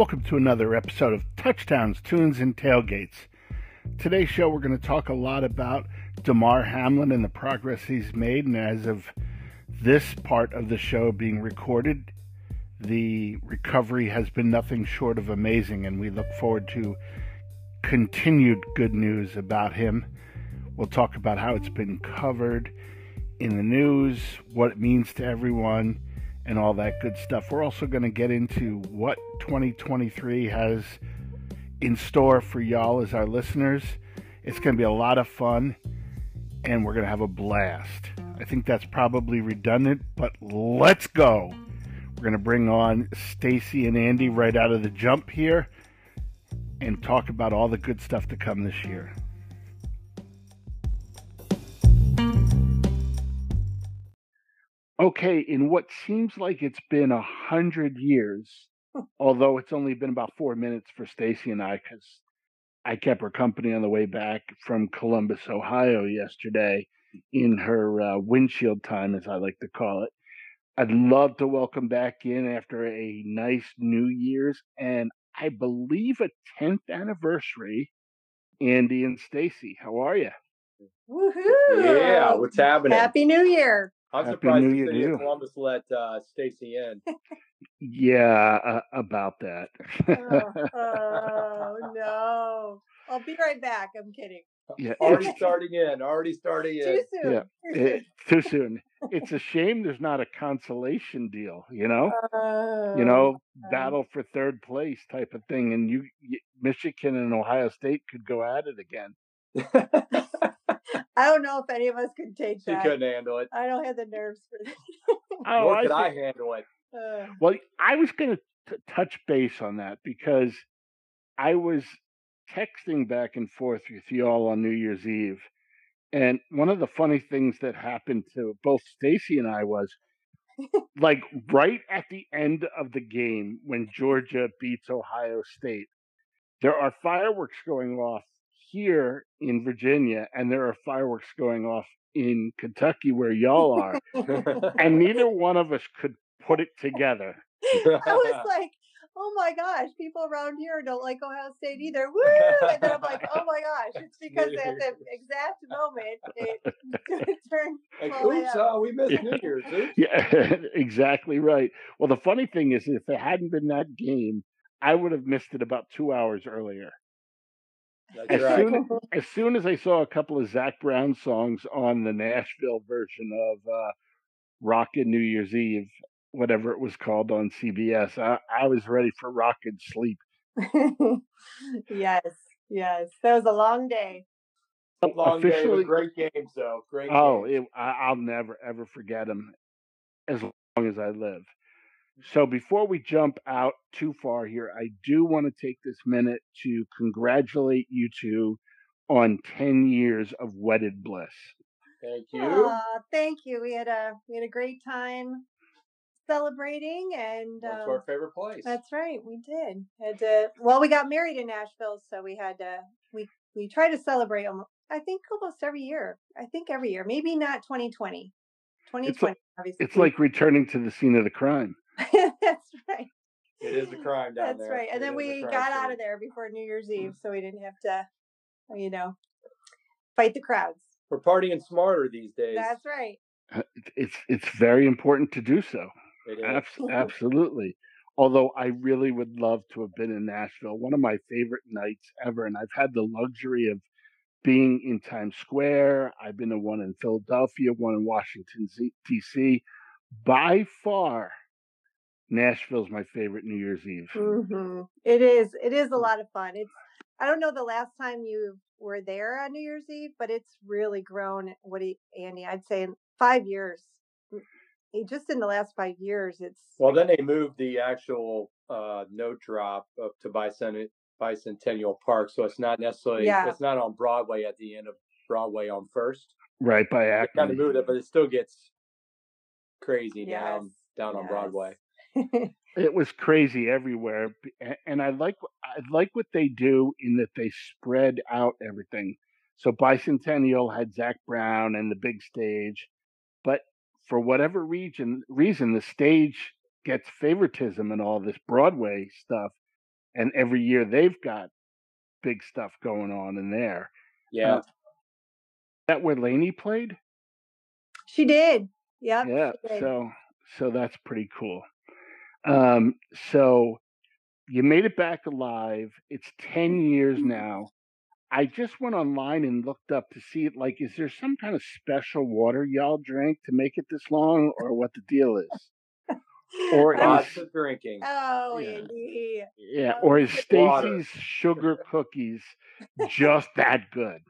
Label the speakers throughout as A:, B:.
A: Welcome to another episode of Touchdowns, Tunes, and Tailgates. Today's show, we're going to talk a lot about Damar Hamlin and the progress he's made. And as of this part of the show being recorded, the recovery has been nothing short of amazing. And we look forward to continued good news about him. We'll talk about how it's been covered in the news, what it means to everyone and all that good stuff. We're also going to get into what 2023 has in store for y'all as our listeners. It's going to be a lot of fun and we're going to have a blast. I think that's probably redundant, but let's go. We're going to bring on Stacy and Andy right out of the jump here and talk about all the good stuff to come this year. Okay, in what seems like it's been a hundred years, although it's only been about four minutes for Stacy and I, because I kept her company on the way back from Columbus, Ohio, yesterday in her uh, windshield time, as I like to call it. I'd love to welcome back in after a nice New Year's and I believe a 10th anniversary. Andy and Stacy, how are you?
B: Woohoo!
C: Yeah, what's happening?
B: Happy New Year!
C: I'm
A: Happy
C: surprised
A: New
C: the
A: Year
C: city of. Columbus let uh, Stacy in.
A: Yeah, uh, about that.
B: Oh, oh, no! I'll be right back. I'm kidding.
A: yeah,
C: Already starting in. Already starting in.
B: Too soon.
A: yeah,
B: Too soon.
A: it, too soon. It's a shame there's not a consolation deal, you know?
B: Oh,
A: You know,
B: um,
A: battle for third place type of thing. And you, you, Michigan and Ohio State could go at it again.
B: I don't know if any of us could take
C: she
B: that.
C: She couldn't handle it.
B: I don't have the nerves for that.
A: Oh,
C: Nor
A: I
C: could I handle it.
B: Uh,
A: Well, I was going to touch base on that because I was texting back and forth with y'all on New Year's Eve. And one of the funny things that happened to both Stacy and I was like right at the end of the game when Georgia beats Ohio State, there are fireworks going off here in Virginia and there are fireworks going off in Kentucky where y'all are. and neither one of us could put it together.
B: I was like, oh my gosh, people around here don't like Ohio State either. Woo! And then I'm like, oh my gosh, it's because at the exact moment it, it turned
C: like,
B: Oh,
C: oops,
B: yeah.
C: oh, we missed
A: Yeah.
C: New Year's. Oops.
A: Yeah, exactly right. Well, the funny thing is, if it hadn't been that game, I would have missed it about two hours earlier.
C: That's
A: As
C: right.
A: soon as soon as I saw a couple of Zac Brown songs on the Nashville version of uh, Rockin' New Year's Eve, whatever it was called on CBS, I, I was ready for rockin' sleep.
B: yes, yes. That was a long day.
C: Long day
A: Officially-
C: with great games, though. Great
A: Oh,
C: games.
A: it, I, I'll never ever forget them as long as I live. So before we jump out too far here, I do want to take this minute to congratulate you two on 10 years of wedded bliss.
C: Thank you.
B: Aw, thank you. We had a we had a great time celebrating, and
C: Went to
B: um,
C: our favorite place.
B: that's right, we did. Had to, well, we got married in Nashville, so we had to we we try to celebrate. almo- I think almost every year. I think every year. Maybe not 2020. 2020, obviously.
A: It's like returning to the scene of the crime.
B: that's right.
C: It is a crime down
B: That's
C: there.
B: right. And
C: It
B: then we
C: crime
B: got out of there before New Year's Eve, so we didn't have to, you know, fight the crowds.
C: We're partying smarter these days.
B: That's right.
A: Uh, It's it's very important to do so.
C: It is.
A: Abs- absolutely. Although I really would love to have been in Nashville, one of my favorite nights ever, and I've had the luxury of being in Times Square. I've been to one in Philadelphia, one in Washington D.C. By far, Nashville's my favorite New Year's Eve.
B: hmm It is. It is a lot of fun. It's. I don't know the last time you were there on New Year's Eve, but it's really grown. What do you, Andy? I'd say in five years. Mm, eh, Just in the last five years, it's.
C: Well, then they moved the actual uh, note drop up to Bicent- Bicentennial Park, so it's not necessarily
B: Yeah.
C: it's not on Broadway at the end of Broadway on First.
A: Right by
C: They kind
A: Acme.
C: of moved it, but it still gets crazy
B: Yes,
C: down down on. Broadway.
A: It was crazy everywhere, and I like I like what they do in that they spread out everything. So Bicentennial had Zac Brown and the big stage, but for whatever reason reason the stage gets favoritism and all this Broadway stuff. and every year they've got big stuff going on in there.
C: Yeah.
A: Uh, that where Lainey played?
B: She did. Yep.
A: yeah.
B: did.
A: So so that's pretty cool. Um, so you made it back alive. It's ten years now. I just went online and looked up to see it. Like, is there some kind of special water y'all drank to make it this long, or what the deal is? Or
B: I was-
C: Lots of drinking.
B: oh,
A: Yeah.
B: Andy.
A: Yeah,
B: Oh,
A: or is. Stacy's sugar cookies just that good?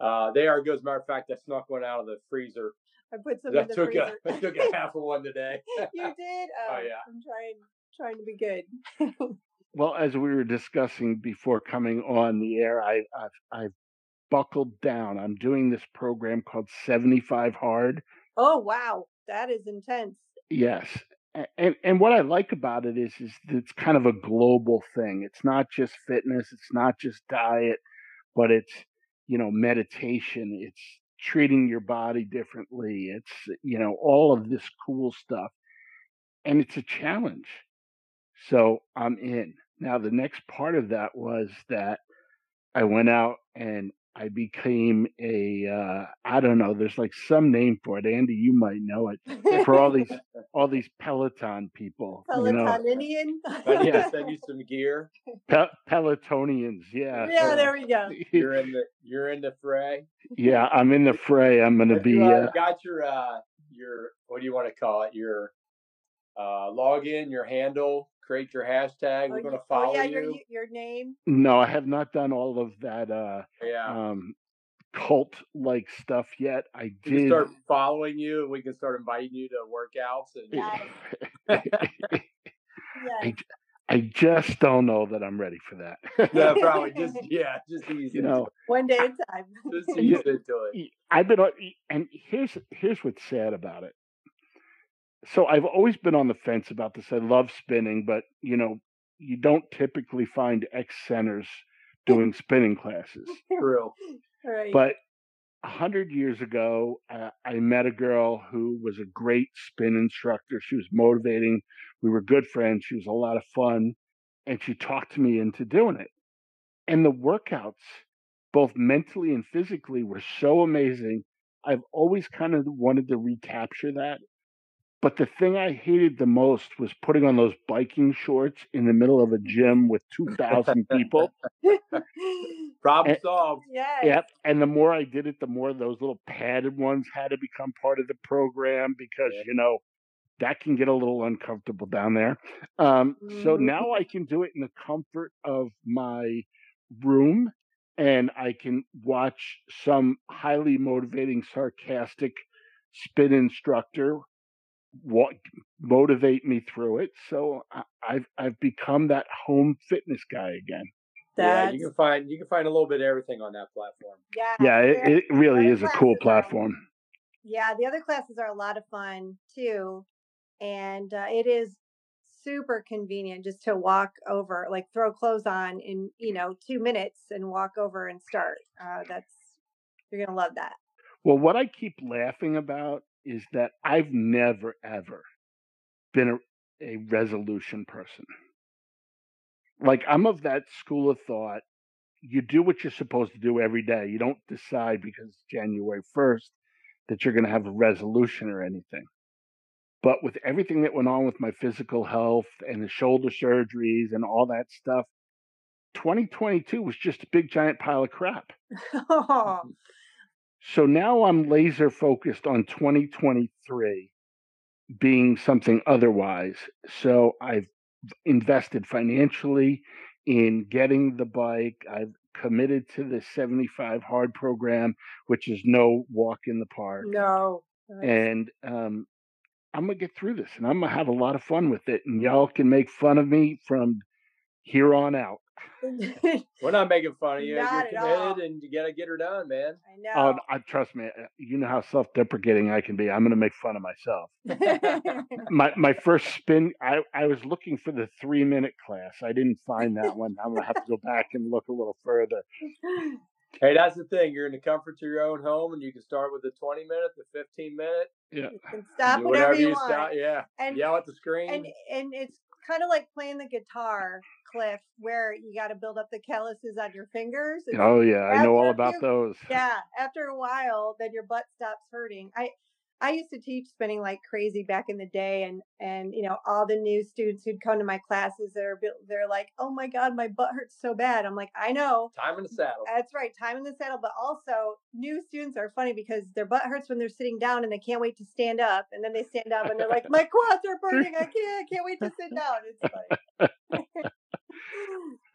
C: Uh, they are good. As a matter of fact, I snuck one out of the freezer.
B: I put some
C: I
B: in the
C: took
B: freezer.
C: I took a half of one today.
B: you did? Oh,
C: Oh, yeah.
B: I'm trying trying to be good.
A: Well, as we were discussing before coming on the air, I, I've, I've buckled down. I'm doing this program called 75 Hard.
B: oh wow, that is intense.
A: Yes. And and what I like about it is is it's kind of a global thing. It's not just fitness, it's not just diet, but it's you know meditation, it's treating your body differently. It's you know all of this cool stuff. And it's a challenge. So I'm in. Now the next part of that was that I went out and I became a uh I don't know, there's like some name for it. Andy, you might know it for all these all these Peloton people, you know,
B: Pelotonian.
C: I need to send you some gear.
A: Pe- Pelotonians. Yeah,
B: yeah, there we go.
C: You're in the you're in the fray.
A: yeah. I'm in the fray. I'm gonna
C: Have
A: be.
C: you, uh,
A: Uh,
C: got your uh your what do you want to call it? Your uh login, your handle, create your hashtag. We're
B: Oh,
C: gonna
B: y-
C: follow
B: oh, yeah,
C: you.
B: your your name.
A: no, I have not done all of that uh,
C: yeah.
A: um, cult like stuff yet. I
C: we can
A: did.
C: start following you and we can start inviting you to workouts and
B: Yes. Yeah.
A: I just don't know that I'm ready for that.
C: no, probably just yeah, just ease
A: you know,
B: One day at a time.
C: it. just ease into it.
A: y- I've been on, and here's here's what's sad about it. So I've always been on the fence about this. I love spinning, but you know, you don't typically find ex centers doing spinning classes.
C: True.
B: Right.
A: But a hundred years ago, uh, I met a girl who was a great spin instructor. She was motivating. We were good friends. She was a lot of fun, and she talked to me into doing it. And the workouts, both mentally and physically, were so amazing. I've always kind of wanted to recapture that. But the thing I hated the most was putting on those biking shorts in the middle of a gym with 2,000 people.
C: Problem
A: Eh,
C: solved.
B: yes.
A: Yep. And the more I did it, the more those little padded ones had to become part of the program because,
C: Yeah.
A: you know, that can get a little uncomfortable down there. Um, so
B: Mhm.
A: now I can do it in the comfort of my room and I can watch some highly motivating, sarcastic spin instructor wa- motivate me through it. So I, I've I've become that home fitness guy again.
C: Yeah, you can find you can find a little bit of everything on that platform.
B: yeah.
A: Yeah, it, it really is a cool
B: classes are-
A: platform.
B: Yeah, the other classes are a lot of fun too, and uh, it is super convenient just to walk over, like throw clothes on in you know two minutes and walk over and start. Uh, that's you're gonna love that.
A: Well, what I keep laughing about is that I've never ever been a, a resolution person. Like I'm of that school of thought. You do what you're supposed to do every day. You don't decide because January 1st that you're going to have a resolution or anything. But with everything that went on with my physical health and the shoulder surgeries and all that stuff, 2022 was just a big giant pile of crap.
B: oh,
A: So now I'm laser focused on 2023 being something otherwise. So I've invested financially in getting the bike. I've committed to the 75 hard program, which is no walk in the park.
B: no.
A: And um, I'm going to get through this and I'm going to have a lot of fun with it. And y'all can make fun of me from here on out.
C: We're not making fun of you.
B: Not
C: You're
B: at all.
C: committed and you gotta get her done, man.
B: I
A: Oh,
B: know.
A: I, trust me, uh, you know how self deprecating I can be. I'm going to make fun of myself. my my first spin I, I was looking for the three minute class i didn't find that one i'm gonna have to go back and look a little further
C: Hey, that's the thing. You're in the comfort of your own home and you can start with the 20 minute, the 15 minute.
A: yeah
B: you can stop
C: do
B: whenever
C: whatever
B: you
C: you
B: want.
C: start. Yeah.
B: And
C: Yell at the screen.
B: and and it's kind of like playing the guitar cliff where you got to build up the calluses on your fingers.
A: Oh yeah, I know all about
B: you-
A: those.
B: yeah, after a while, then your butt stops hurting. I I used to teach spinning like crazy back in the day, and and you know all the new students who'd come to my classes, they're they're like, oh my god, my butt hurts so bad. I'm like, I know.
C: Time in the saddle.
B: That's right, time in the saddle. But also, new students are funny because their butt hurts when they're sitting down and they can't wait to stand up. And then they stand up and they're like, my quads are burning. I can't, I can't wait to sit down. It's.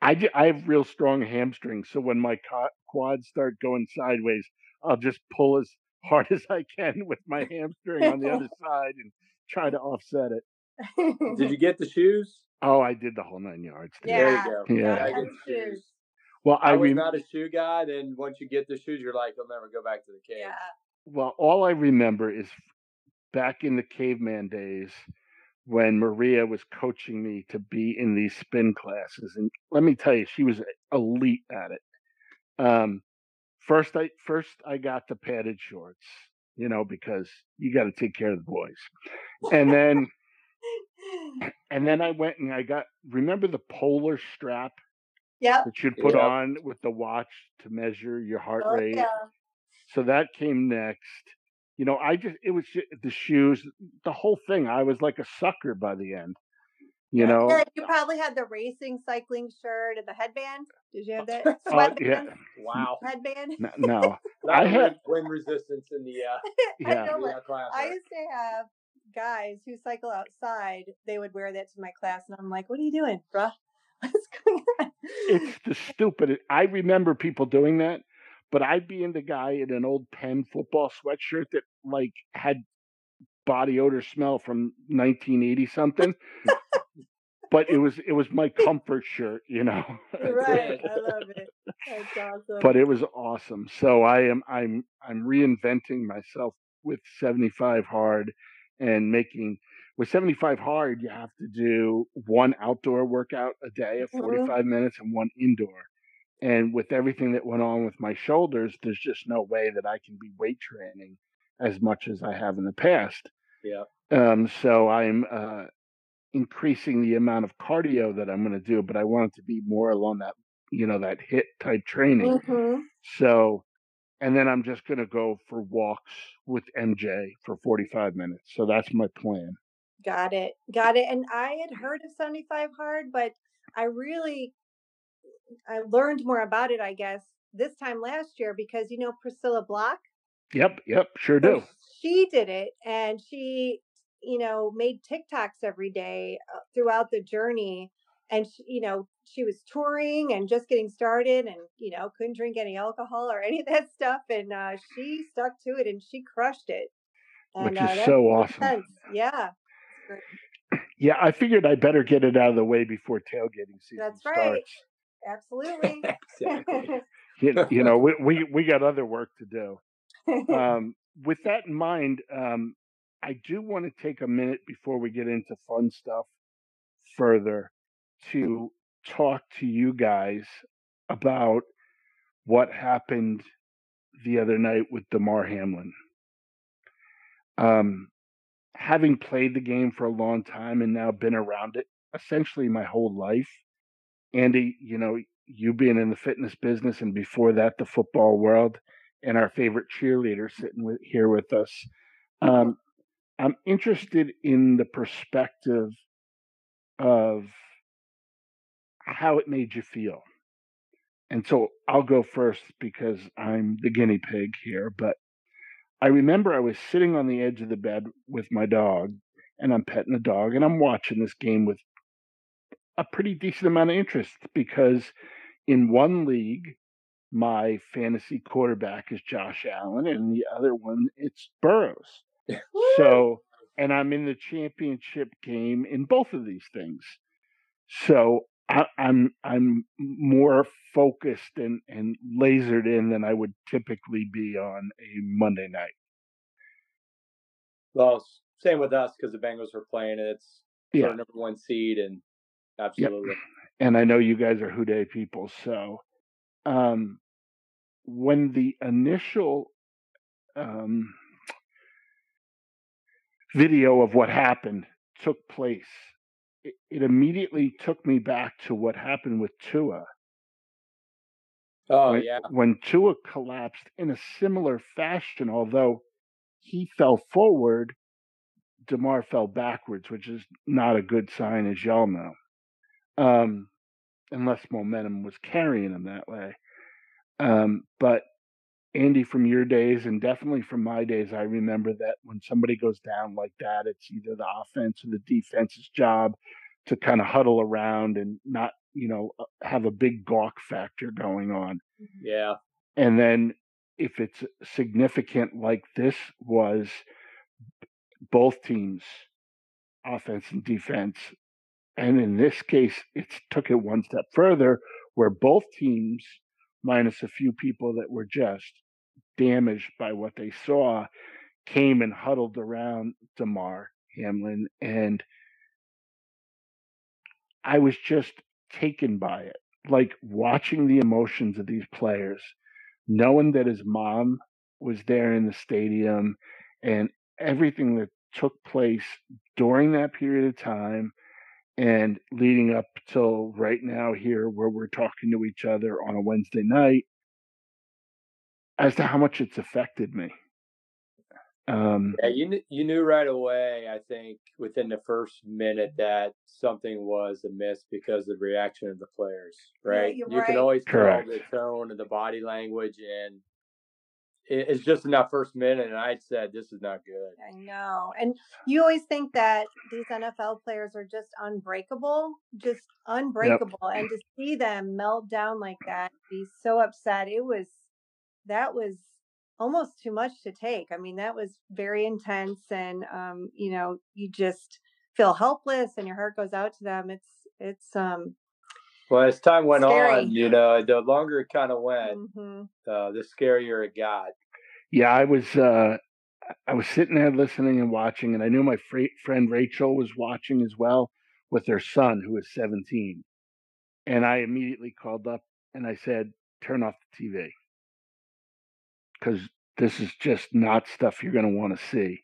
A: I, ju- I have real strong hamstrings, so when my co- quads start going sideways, I'll just pull as hard as I can with my hamstring on the other side and try to offset it.
C: Did you get the shoes?
A: Oh, I did the whole nine yards. today.
C: There
B: Yeah,
C: you go.
A: Yeah.
C: I get the shoes.
B: shoes.
A: Well, I
C: I was
A: rem-
C: not a shoe guy. Then once you get the shoes, you're like, you'll never go back to the cave.
B: Yeah.
A: well, all I remember is back in the caveman days when Maria was coaching me to be in these spin classes, and let me tell you, she was elite at it. Um, first, I first I got the padded shorts, you know, because you got to take care of the boys, and then and then I went and I got remember the polar strap
B: Yep.
A: that you'd put
C: Yep.
A: on with the watch to measure your heart
B: Oh,
A: rate.
B: yeah.
A: So that came next. You know, I just it was ju- the shoes, the whole thing. I was like a sucker by the end. You know,
B: Yeah, you probably had the racing cycling shirt and the headband. Did you have that
A: oh yeah,
C: Wow.
B: Headband.
A: no, no,
C: Not
A: I
C: a
A: had-
C: wind, wind resistance in the uh,
A: yeah.
B: I know,
C: the, class.
B: I used to have guys who cycle outside. They would wear that to my class, and I'm like, "What are you doing, bruh? What's going on?"
A: It's the stupid. I remember people doing that, but I'd be in the guy in an old Penn football sweatshirt that like had body odor smell from 1980 something. But it was it was my comfort shirt, you know.
B: right. I love it. That's awesome.
A: but it was awesome. So I am I'm I'm reinventing myself with 75 hard and making with 75 hard you have to do one outdoor workout a day of
B: Mhm.
A: 45 minutes and one indoor. And with everything that went on with my shoulders, there's just no way that I can be weight training as much as I have in the past.
C: Yeah.
A: Um, so I'm uh, increasing the amount of cardio that I'm going to do, but I want it to be more along that, you know, that HIIT type training.
B: Mhm.
A: So, and then I'm just going to go for walks with MJ for 45 minutes. So that's my plan.
B: Got it. Got it. And I had heard of 75 hard, but I really I learned more about it, I guess, this time last year because you know Priscilla Block?
A: Yep, yep, sure do.
B: she did it and she, you know, made TikToks every day uh, throughout the journey. And, she, you know, she was touring and just getting started and, you know, couldn't drink any alcohol or any of that stuff. And uh, she stuck to it and she crushed it. And,
A: Which
B: uh,
A: is
B: that
A: so awesome.
B: sense. Yeah.
A: Yeah, I figured I better get it out of the way before tailgating season
B: That's right.
A: starts.
B: Absolutely.
C: exactly.
A: You, you know, we, we we got other work to do. Um, with that in mind, um, I do want to take a minute before we get into fun stuff further to talk to you guys about what happened the other night with Damar Hamlin. Um, having played the game for a long time and now been around it essentially my whole life, Andy, you know, you being in the fitness business and before that the football world, and our favorite cheerleader sitting with, here with us. Um, I'm interested in the perspective of how it made you feel. And so I'll go first because I'm the guinea pig here. But I remember I was sitting on the edge of the bed with my dog, and I'm petting the dog, and I'm watching this game with a pretty decent amount of interest because in one league, my fantasy quarterback is Josh Allen, and in the other one, it's Burrows. So, and I'm in the championship game in both of these things. So I, I'm I'm more focused and and lasered in than I would typically be on a Monday night.
C: Well, same with us because the Bengals were playing. It's
A: Yeah.
C: our number one seed, and absolutely.
A: and I know you guys are Who Dey people. So, um, when the initial um, video of what happened took place, it, it immediately took me back to what happened with Tua.
C: Oh
A: when,
C: yeah.
A: when Tua collapsed in a similar fashion, although he fell forward, Damar fell backwards, which is not a good sign, as y'all know. Um, unless momentum was carrying him that way. Um, but Andy, from your days and definitely from my days, I remember that when somebody goes down like that, it's either the offense or the defense's job to kind of huddle around and not, you know, uh, have a big gawk factor going on.
C: Yeah.
A: And then if it's significant like this was, both teams, offense and defense, and in this case, it took it one step further where both teams, minus a few people that were just damaged by what they saw, came and huddled around Damar Hamlin. And I was just taken by it. Like watching the emotions of these players, knowing that his mom was there in the stadium and everything that took place during that period of time and leading up till right now here where we're talking to each other on a Wednesday night as to how much it's affected me. Um,
C: yeah, you knew, you knew right away. I think within the first minute that something was amiss because of the reaction of the players. Right,
B: yeah,
C: you
B: right.
C: can always
A: Correct.
C: tell the tone and the body language, and it, it's just in that first minute. And I said, "This is not good."
B: I know. And you always think that these NFL players are just unbreakable, just unbreakable. Yep. And to see them melt down like that, be so upset, it was, that was almost too much to take. I mean, that was very intense. And, um, you know, you just feel helpless and your heart goes out to them. It's, it's, um,
C: well, as time went
B: scary.
C: on, you know, the longer it kind of went,
B: mm-hmm.
C: uh, the scarier it got.
A: Yeah, I was uh, I was sitting there listening and watching, and I knew my fr- friend Rachel was watching as well with her son, who is 17. And I immediately called up and I said, "Turn off the TV because this is just not stuff you're going to want to see."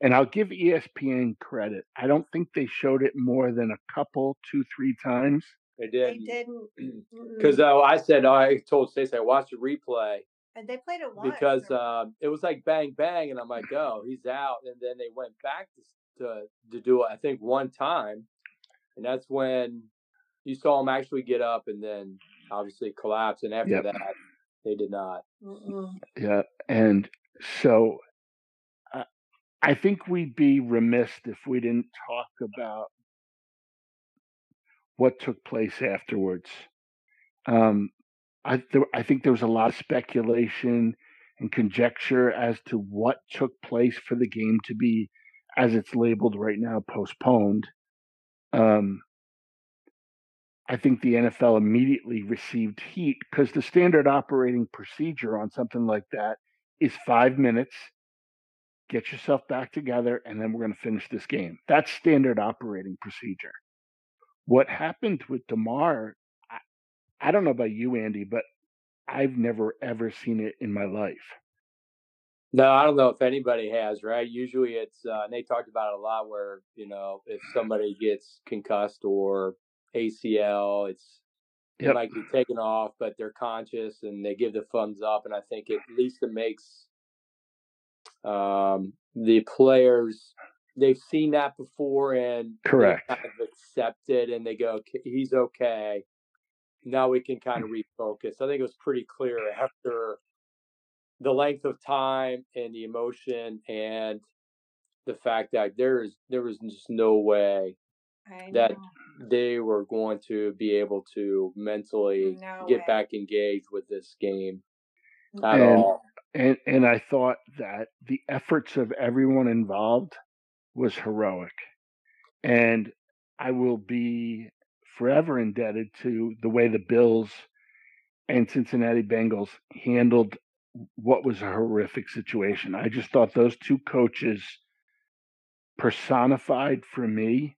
A: And I'll give ESPN credit. I don't think they showed it more than a couple, two, three times.
C: They didn't.
B: They
C: did
B: didn't.
C: because uh, I said I told Stacy I watched the replay
B: And they played it once.
C: because
B: or-
C: um, it was like bang bang, and I'm like, oh, he's out, and then they went back to to, to do it. I think one time, and that's when you saw him actually get up, and then obviously collapse, and after
A: Yep.
C: that, they did not.
B: Mm-mm.
A: Yeah, and so uh, I think we'd be remiss if we didn't talk about what took place afterwards. Um, I there, I think there was a lot of speculation and conjecture as to what took place for the game to be, as it's labeled right now, postponed. Um, I think the NFL immediately received heat because the standard operating procedure on something like that is five minutes. Get yourself back together, and then we're going to finish this game. That's standard operating procedure. What happened with Damar, I, I don't know about you, Andy, but I've never ever seen it in my life.
C: No, I don't know if anybody has, right? Usually it's, uh, and they talked about it a lot where, you know, if somebody gets concussed or ACL, it's,
A: Yep.
C: it might be taken off, but they're conscious and they give the thumbs up. And I think at least it makes um, the players, they've seen that before and
A: Correct.
C: kind of accept it and they go, "Okay, he's okay. Now we can kind of refocus. I think it was pretty clear after the length of time and the emotion and the fact that there is there was just no way that they were going to be able to mentally
B: No
C: get
B: way.
C: back engaged with this game at
A: And-
C: all.
A: And and I thought that the efforts of everyone involved was heroic. And I will be forever indebted to the way the Bills and Cincinnati Bengals handled what was a horrific situation. I just thought those two coaches personified for me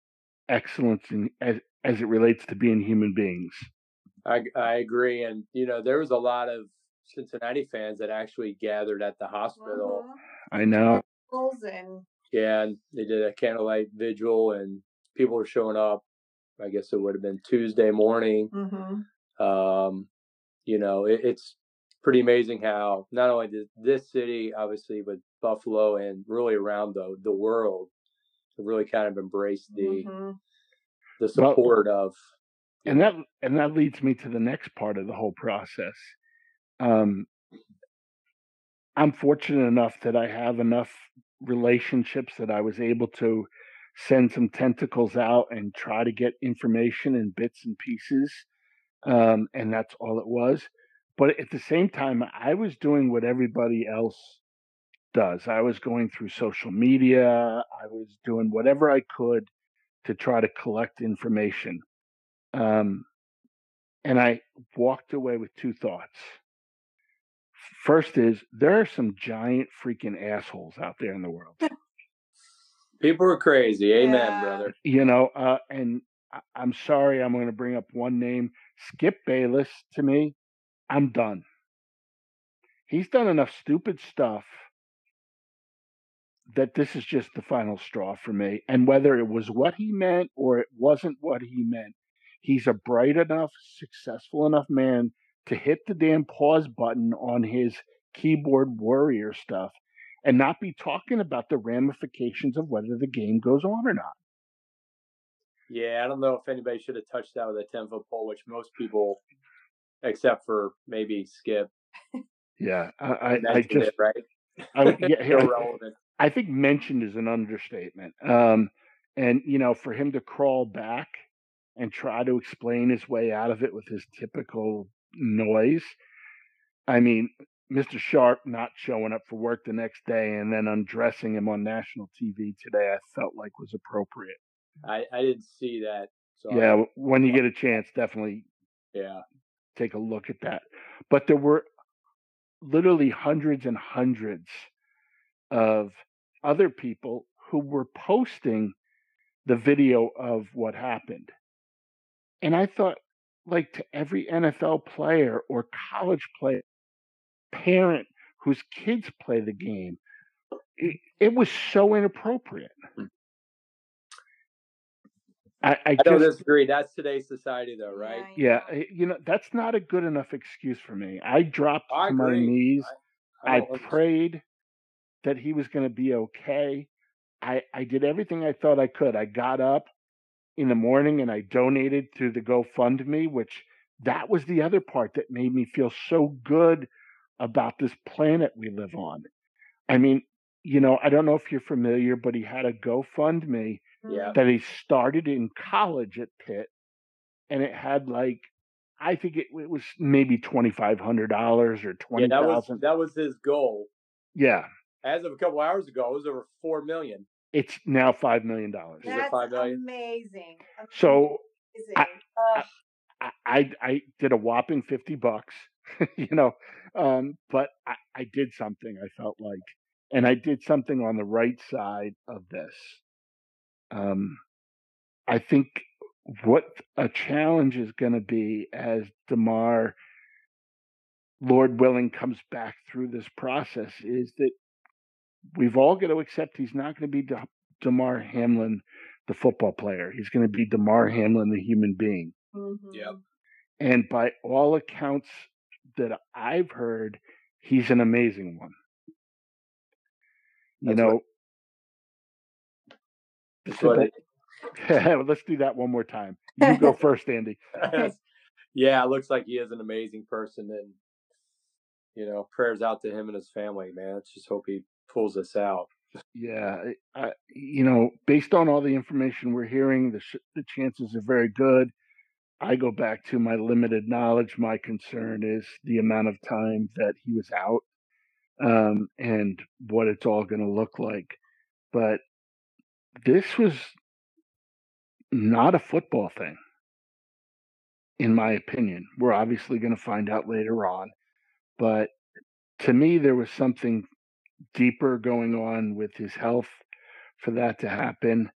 A: excellence in, as as it relates to being human beings.
C: I I agree, and you know there was a lot of Cincinnati fans that actually gathered at the hospital.
B: Mhm.
A: I know.
B: And
C: Yeah, and they did a candlelight vigil, and people were showing up I guess it would have been Tuesday morning.
B: Mm-hmm.
C: Um, you know, it, it's pretty amazing how not only did this city, obviously, but Buffalo and really around the the world, have really kind of embraced the
B: Mm-hmm.
C: the support of.
A: and that and that leads me to the next part of the whole process. Um, I'm fortunate enough that I have enough relationships that I was able to send some tentacles out and try to get information in bits and pieces. Um, and that's all it was. But at the same time, I was doing what everybody else does. I was going through social media, I was doing whatever I could to try to collect information. Um, and I walked away with two thoughts. First is there are some giant freaking assholes out there in the world.
C: People are crazy. Amen,
B: Yeah.
C: brother.
A: you know, uh, and I- I'm sorry, I'm going to bring up one name, Skip Bayless. To me, I'm done. He's done enough stupid stuff that this is just the final straw for me. And whether it was what he meant or it wasn't what he meant, he's a bright enough, successful enough man to hit the damn pause button on his keyboard warrior stuff and not be talking about the ramifications of whether the game goes on or not.
C: Yeah, I don't know if anybody should have touched that with a ten foot pole, which most people, except for maybe Skip,
A: Yeah, I, I, I just,
C: it, right?
A: I, yeah,
C: Irrelevant.
A: I think mentioned is an understatement. Um, and you know, for him to crawl back and try to explain his way out of it with his typical noise, I mean, Mr. Sharpe not showing up for work the next day and then undressing him on national TV today, I felt like was appropriate.
C: I, I didn't see that. So
A: Yeah, when you get a chance, definitely
C: yeah.
A: take a look at that. But there were literally hundreds and hundreds of other people who were posting the video of what happened. And I thought, like, to every NFL player or college player, parent whose kids play the game, it, it was so inappropriate. Hmm. I, I
C: I don't
A: just,
C: disagree. That's today's society, though, right?
A: yeah, I- you know, that's not a good enough excuse for me. I dropped
C: I
A: to my knees. I,
C: don't understand.
A: prayed that he was going to be okay. I, I did everything I thought I could. I got up in the morning and I donated to the GoFundMe, which that was the other part that made me feel so good about this planet we live on. I mean, you know, I don't know if you're familiar, but he had a GoFundMe
C: Yeah.
A: that he started in college at Pitt, and it had like, I think it, it was maybe twenty five hundred dollars or
C: Yeah,
A: twenty
C: that was that was his goal.
A: Yeah,
C: As of a couple hours ago, it was over four million.
A: it's now five million dollars.
B: That's
C: five million?
B: amazing.
A: So
B: amazing.
A: I- I, I I did a whopping fifty bucks, you know, um, but I, I did something. I felt like, and I did something on the right side of this. Um, I think what a challenge is going to be as Damar, Lord willing, comes back through this process is that we've all got to accept he's not going to be De- Damar Hamlin, the football player. He's going to be Damar Hamlin, the human being.
B: Mhm.
C: Yep.
A: And by all accounts that I've heard, he's an amazing one. You
C: That's
A: know,
C: what- That's what
A: let's do that one more time. You go first, Andy.
C: yeah, it looks like he is an amazing person, and you know, prayers out to him and his family, man. Let's just hope he pulls us out.
A: Yeah, I, you know, based on all the information we're hearing, the sh- the chances are very good. I go back to my limited knowledge. My concern is the amount of time that he was out, um, and what it's all going to look like. But this was not a football thing, in my opinion. We're obviously going to find out later on, but to me, there was something deeper going on with his health for that to happen.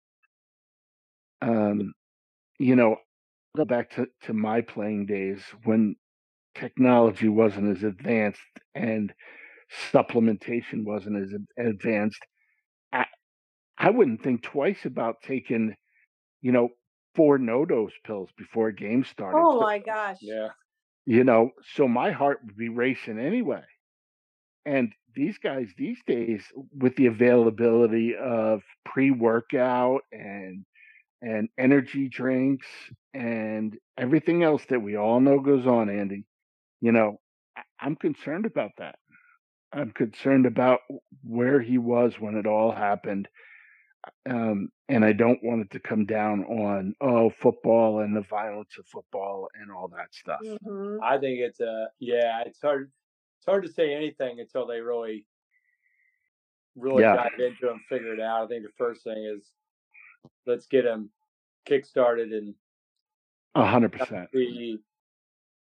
A: Um, you know, go back to, to my playing days when technology wasn't as advanced and supplementation wasn't as advanced. I, I wouldn't think twice about taking, you know, four NoDoz pills before a game started.
B: Oh my gosh.
C: Yeah.
A: you know, so my heart would be racing anyway. And these guys these days, with the availability of pre-workout and and energy drinks and everything else that we all know goes on, Andy, you know, I- I'm concerned about that. I'm concerned about where he was when it all happened. Um, and I don't want it to come down on oh football and the violence of football and all that stuff.
B: hmm
C: I think it's a yeah. It's hard. It's hard to say anything until they really, really
A: Yeah.
C: dive into it and figure it out. I think the first thing is let's get him kick started and
A: A hundred percent.
C: see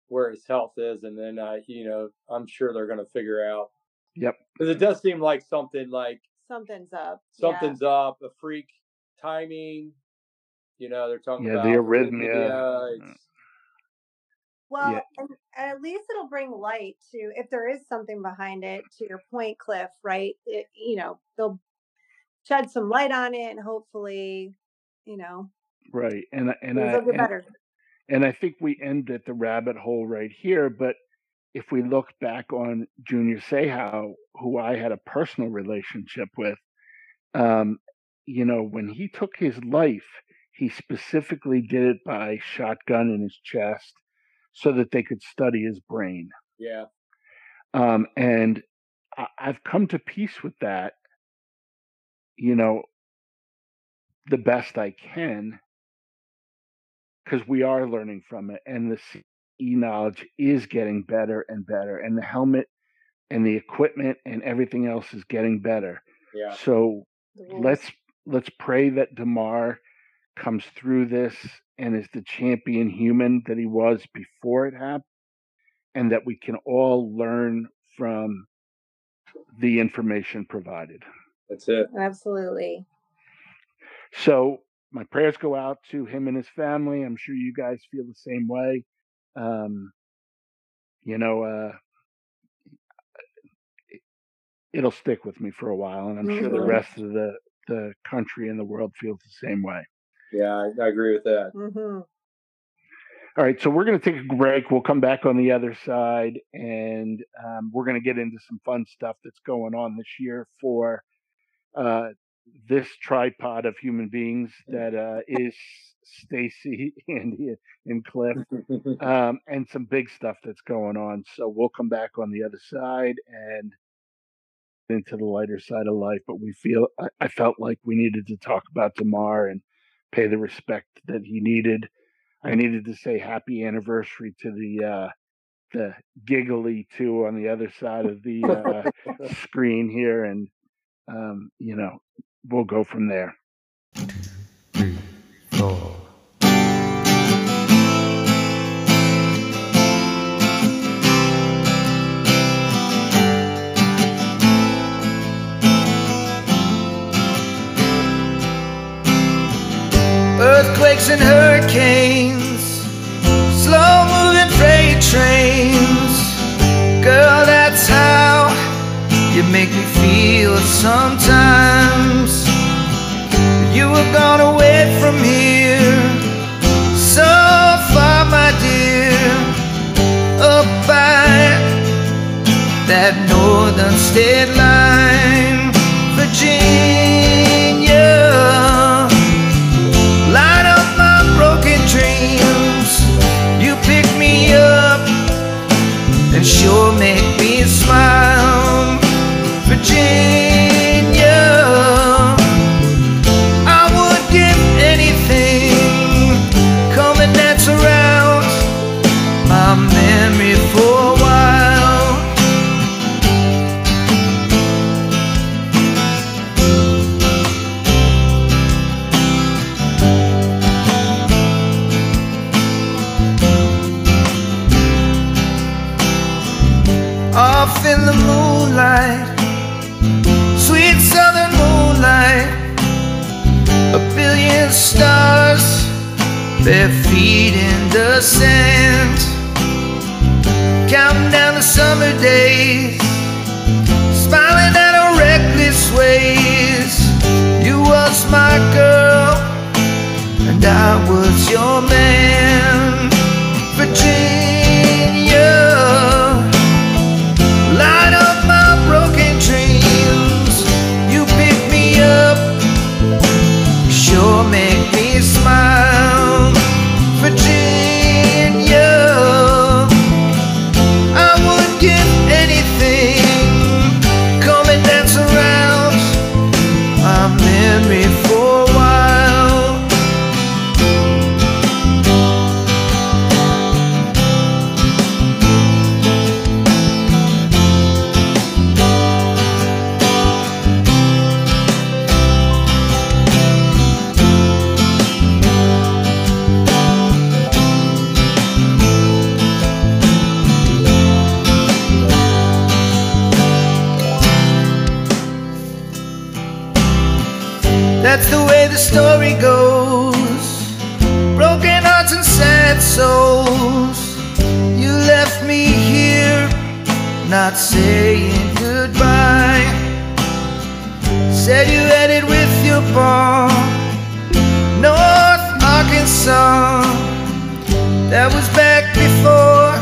C: where his health is, and then uh, you know I'm sure they're going to figure out.
A: Yep.
C: Because it does seem like something like
B: Something's up. Yeah.
C: something's up, a freak timing. You know, they're talking
A: Yeah,
C: about
A: the arrhythmia.
C: arrhythmia, it's-
B: Well,
A: Yeah.
B: and, at least it'll bring light to if there is something behind it. To your point, Cliff, right? It, you know, they'll shed some light on it, and hopefully, you know,
A: Right. And and I
B: get
A: and,
B: better.
A: and I think we end at the rabbit hole right here. But if we look back on Junior Seau, who I had a personal relationship with, um, you know, when he took his life, he specifically did it by shotgun in his chest so that they could study his brain.
C: yeah,
A: Um, and I, I've come to peace with that, you know, the best I can, because we are learning from it, and the CE knowledge is getting better and better, and the helmet and the equipment and everything else is getting better.
C: yeah.
A: So
B: The
A: let's let's pray that Damar comes through this and is the champion human that he was before it happened, and that we can all learn from the information provided.
C: That's it.
B: absolutely.
A: So my prayers go out to him and his family. I'm sure you guys feel the same way. Um, you know, uh, it- it'll stick with me for a while, and I'm sure the
B: Mhm.
A: rest of the the country and the world feels the same way.
C: Yeah, I, I agree with that.
B: hmm
A: All right, so we're going to take a break. We'll come back on the other side, and um, we're going to get into some fun stuff that's going on this year for uh, this tripod of human beings that uh, is Stacy, Andy, and Cliff, um, and some big stuff that's going on. So we'll come back on the other side and into the lighter side of life. But we feel I, I felt like we needed to talk about Damar and pay the respect that he needed. I needed to say happy anniversary to the uh, the giggly two on the other side of the uh, screen here, and um, you know we'll go from there.
D: Earthquakes and hurricanes, slow moving freight trains. Girl, that's how you make me feel sometimes. You were gone away from here, That's the way the story goes. Broken hearts and sad souls. You left me here, not saying goodbye. Said you headed with your bar, North Arkansas. That was back before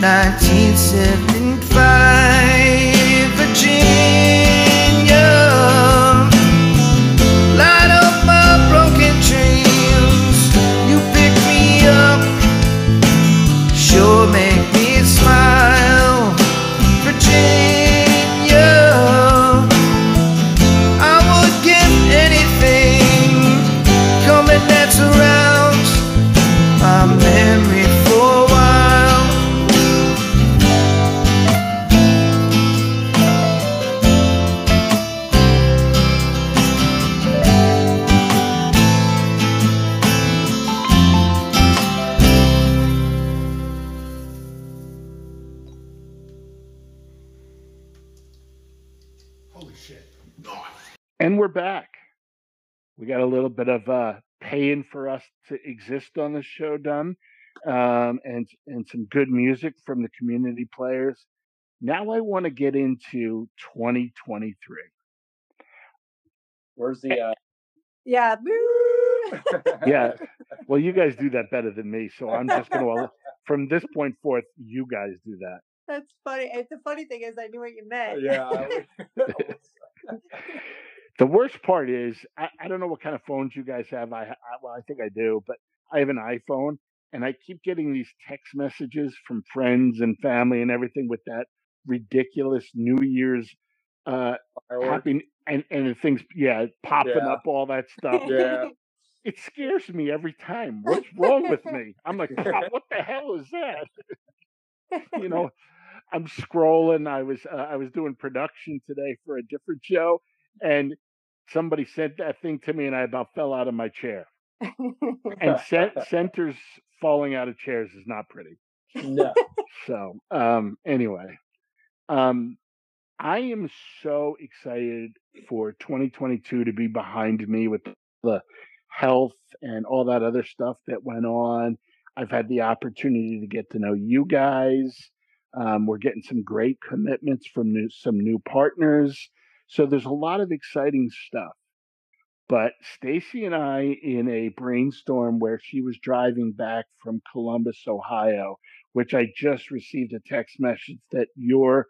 D: 1975,
A: bit of uh, paying for us to exist on the show done, um, and and some good music from the community players. Now I want to get into 2023.
C: Where's the? Uh...
B: Yeah.
A: Yeah, well, you guys do that better than me, so I'm just going to from this point forth, you guys do that.
B: That's funny. And the funny thing is, I knew what you meant.
C: yeah.
A: The worst part is I, I don't know what kind of phones you guys have. I, I well, I think I do, but I have an iPhone, and I keep getting these text messages from friends and family and everything with that ridiculous New Year's uh happy and and things yeah popping
C: Yeah.
A: up all that stuff.
C: Yeah.
A: It scares me every time. What's wrong with me? I'm like, what the hell is that? you know, I'm scrolling. I was uh, I was doing production today for a different show, and somebody sent that thing to me, and I about fell out of my chair. And cent- centers falling out of chairs is not pretty.
C: no.
A: So, um, anyway, um, I am so excited for 2022 to be behind me with the health and all that other stuff that went on. I've had the opportunity to get to know you guys. Um, we're getting some great commitments from new, some new partners. So there's a lot of exciting stuff. But Stacy and I, in a brainstorm where she was driving back from Columbus, Ohio, which I just received a text message that your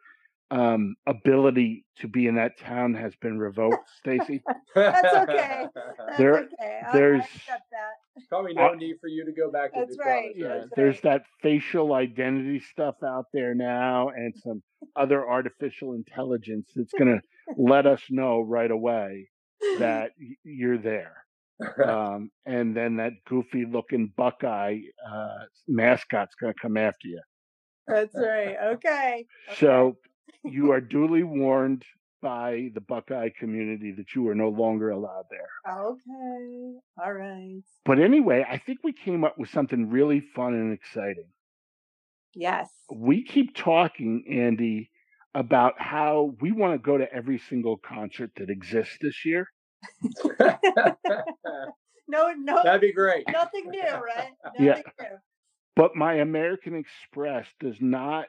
A: um, ability to be in that town has been revoked, Stacy.
B: That's okay. That's
A: There-
B: okay.
A: There's-
B: accept that.
C: Probably no need for you to go back to
B: That's
C: the
B: right.
A: Yeah,
B: That's
A: there's that facial identity stuff out there now, and some other artificial intelligence that's going to let us know right away that you're there. Um, and then that goofy looking Buckeye uh, mascot's going to come after you.
B: That's right. Okay.
A: So you are duly warned by the Buckeye community that you are no longer allowed there.
B: Okay. All right.
A: But anyway, I think we came up with something really fun and exciting.
B: Yes.
A: We keep talking, Andy, about how we want to go to every single concert that exists this year.
B: No, no,
C: That'd be great.
B: nothing new, right? Nothing
A: Yeah.
B: new.
A: But my American Express does not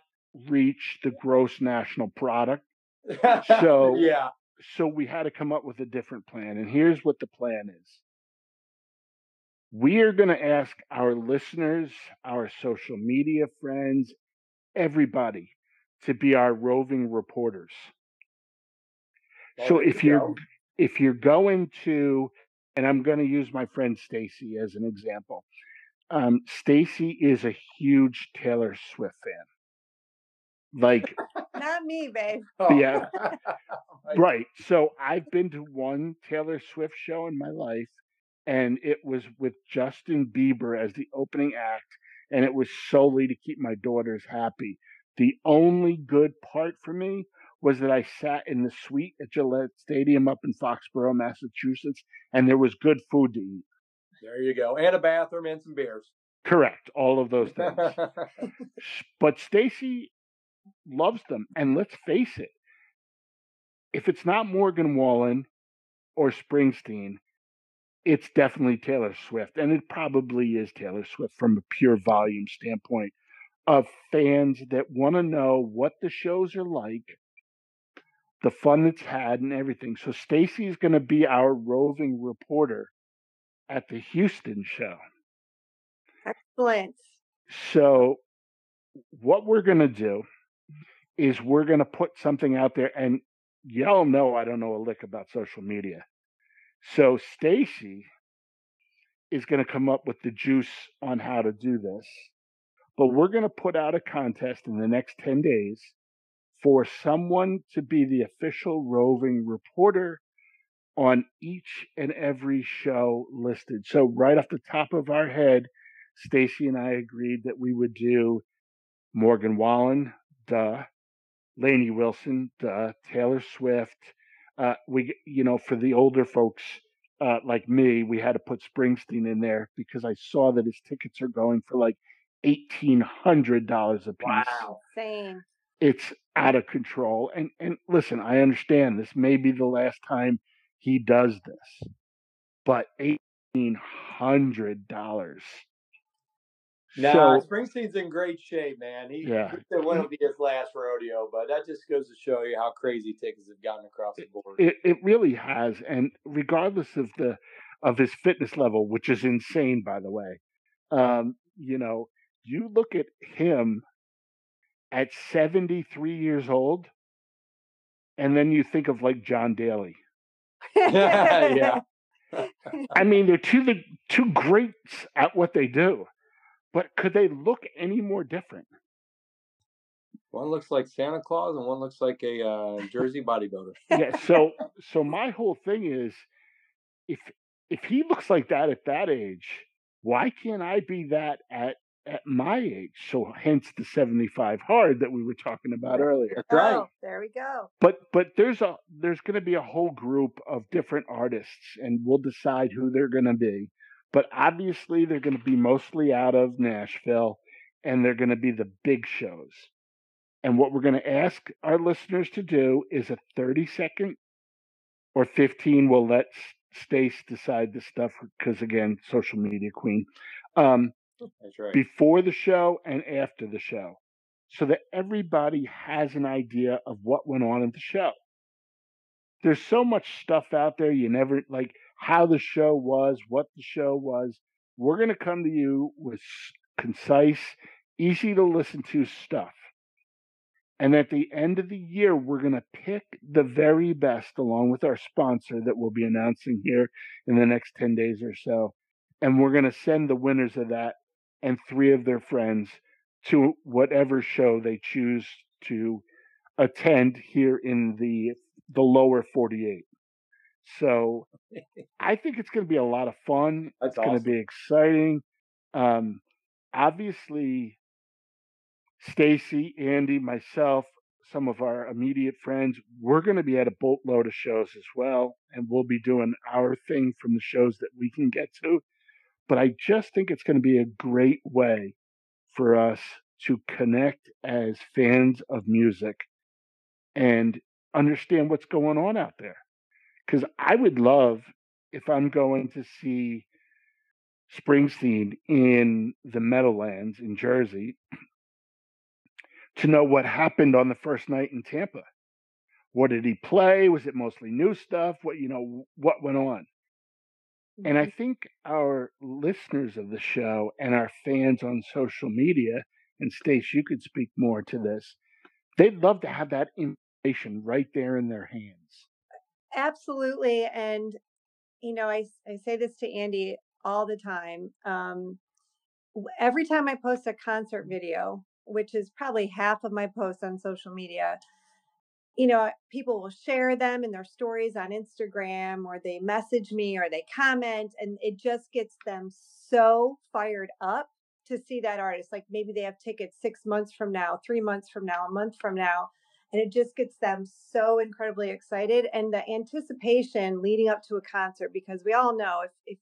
A: reach the gross national product. So-
C: yeah.
A: So we had to come up with a different plan. And here's what the plan is We are going to ask our listeners, our social media friends, everybody to be our roving reporters.
C: Well,
A: so
C: there
A: if
C: you
A: you're if you're going to and I'm going to use my friend Stacy as an example. Um, Stacy is a huge Taylor Swift fan. Like,
B: Not me, babe. Oh.
A: Yeah.
C: Oh right.
A: right. So I've been to one Taylor Swift show in my life, and it was with Justin Bieber as the opening act, and it was solely to keep my daughters happy. The only good part for me was that I sat in the suite at Gillette Stadium up in Foxborough, Massachusetts, and there was good food to eat.
C: There you go. And a bathroom and some beers.
A: Correct. All of those things. but Stacy loves them. And let's face it, if it's not Morgan Wallen or Springsteen, it's definitely Taylor Swift. And it probably is Taylor Swift from a pure volume standpoint of fans that want to know what the shows are like, the fun it's had, and everything. So Stacy is going to be our roving reporter at the Houston show.
B: Excellent.
A: So, what we're going to do is we're going to put something out there, and y'all know I don't know a lick about social media. So, Stacy is going to come up with the juice on how to do this. But we're going to put out a contest in the next 10 days for someone to be the official roving reporter on each and every show listed. So, right off the top of our head, Stacy and I agreed that we would do Morgan Wallen, duh, Lainey Wilson, duh, Taylor Swift. Uh, we, you know, for the older folks uh, like me, we had to put Springsteen in there because I saw that his tickets are going for like eighteen hundred dollars a piece.
C: wow.
B: Same.
A: It's out of control. And and listen, I understand this may be the last time he does this, but eighteen hundred dollars.
C: Nah,
A: So
C: Springsteen's in great shape, man. He,
A: Yeah.
C: he said wouldn't be his last rodeo, but that just goes to show you how crazy tickets have gotten across the board.
A: it, it really has and regardless of the of his fitness level which is insane by the way um you know you look at him at 73 years old and then you think of like john daly
C: yeah.
A: i mean they're two the two greats at what they do but could they look any more different
C: One looks like Santa Claus and one looks like a uh, Jersey bodybuilder.
A: yeah so so my whole thing is if if he looks like that at that age why can't i be that at at my age so hence the 75 hard that we were talking about earlier
C: That's right.
B: Oh, there we go.
A: but but there's a there's going to be a whole group of different artists and we'll decide who they're going to be but obviously they're going to be mostly out of nashville and they're going to be the big shows and what we're going to ask our listeners to do is a 30 second or 15 we'll let stace decide the stuff because again social media queen um,
C: That's right.
A: before the show and after the show so that everybody has an idea of what went on in the show. There's so much stuff out there you never like how the show was, what the show was. We're going to come to you with concise, easy to listen to stuff. And at the end of the year, we're going to pick the very best along with our sponsor that we'll be announcing here in the next 10 days or so. And we're going to send the winners of that and three of their friends to whatever show they choose to attend here in the the lower 48. So I think it's going to be a lot of fun.
C: That's
A: it's going to be exciting. Um, obviously, Stacy, Andy, myself, some of our immediate friends, we're going to be at a boatload of shows as well, and we'll be doing our thing from the shows that we can get to. But I just think it's going to be a great way for us to connect as fans of music and understand what's going on out there. Because I would love if I'm going to see Springsteen in the Meadowlands in Jersey to know what happened on the first night in Tampa. What did he play? Was it mostly new stuff? What you know? What went on? And I think our listeners of the show and our fans on social media, and Stace, you could speak more to this, they'd love to have that information right there in their hands.
B: Absolutely. And, you know, I, I say this to Andy all the time. Um, every time I post a concert video, which is probably half of my posts on social media, you know, people will share them in their stories on Instagram or they message me or they comment, and it just gets them so fired up to see that artist. Like maybe they have tickets six months from now, three months from now, a month from now. And it just gets them so incredibly excited. And the anticipation leading up to a concert, because we all know if, if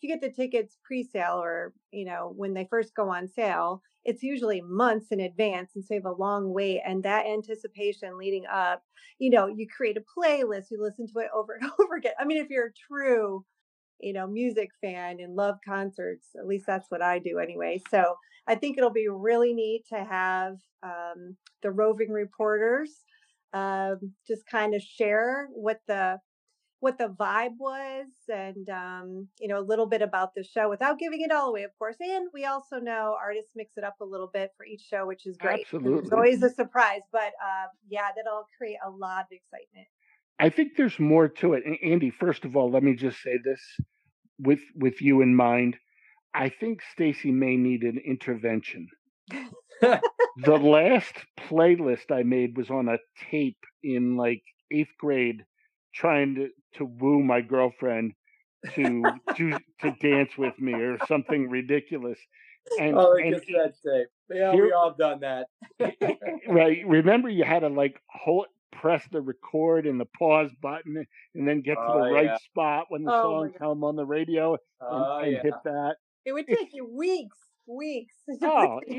B: you get the tickets pre-sale or you know when they first go on sale it's usually months in advance and so you have a long wait and that anticipation leading up you know you create a playlist you listen to it over and over again i mean if you're a true you know music fan and love concerts at least that's what i do anyway so i think it'll be really neat to have um, the roving reporters um, just kind of share what the what the vibe was and um, you know a little bit about the show without giving it all away of course and we also know artists mix it up a little bit for each show which is great
A: Absolutely.
B: there's always a surprise but uh, yeah that'll create a lot of excitement
A: I think there's more to it. And Andy, first of all, let me just say this with with you in mind. I think Stacy may need an intervention. the last playlist I made was on a tape in like eighth grade, trying to, to woo my girlfriend to to to dance with me or something ridiculous. And,
C: oh,
A: and
C: cassette tape. Yeah,
A: here-
C: we all done that.
A: right, remember you had to like hold press the record and the pause button and then get to
C: Oh,
A: the right
C: yeah.
A: spot when the
B: Oh,
A: song
B: God.
A: come on the radio and,
C: Oh,
A: and
C: yeah.
A: hit that.
B: it would take you weeks weeks to
A: Oh, y-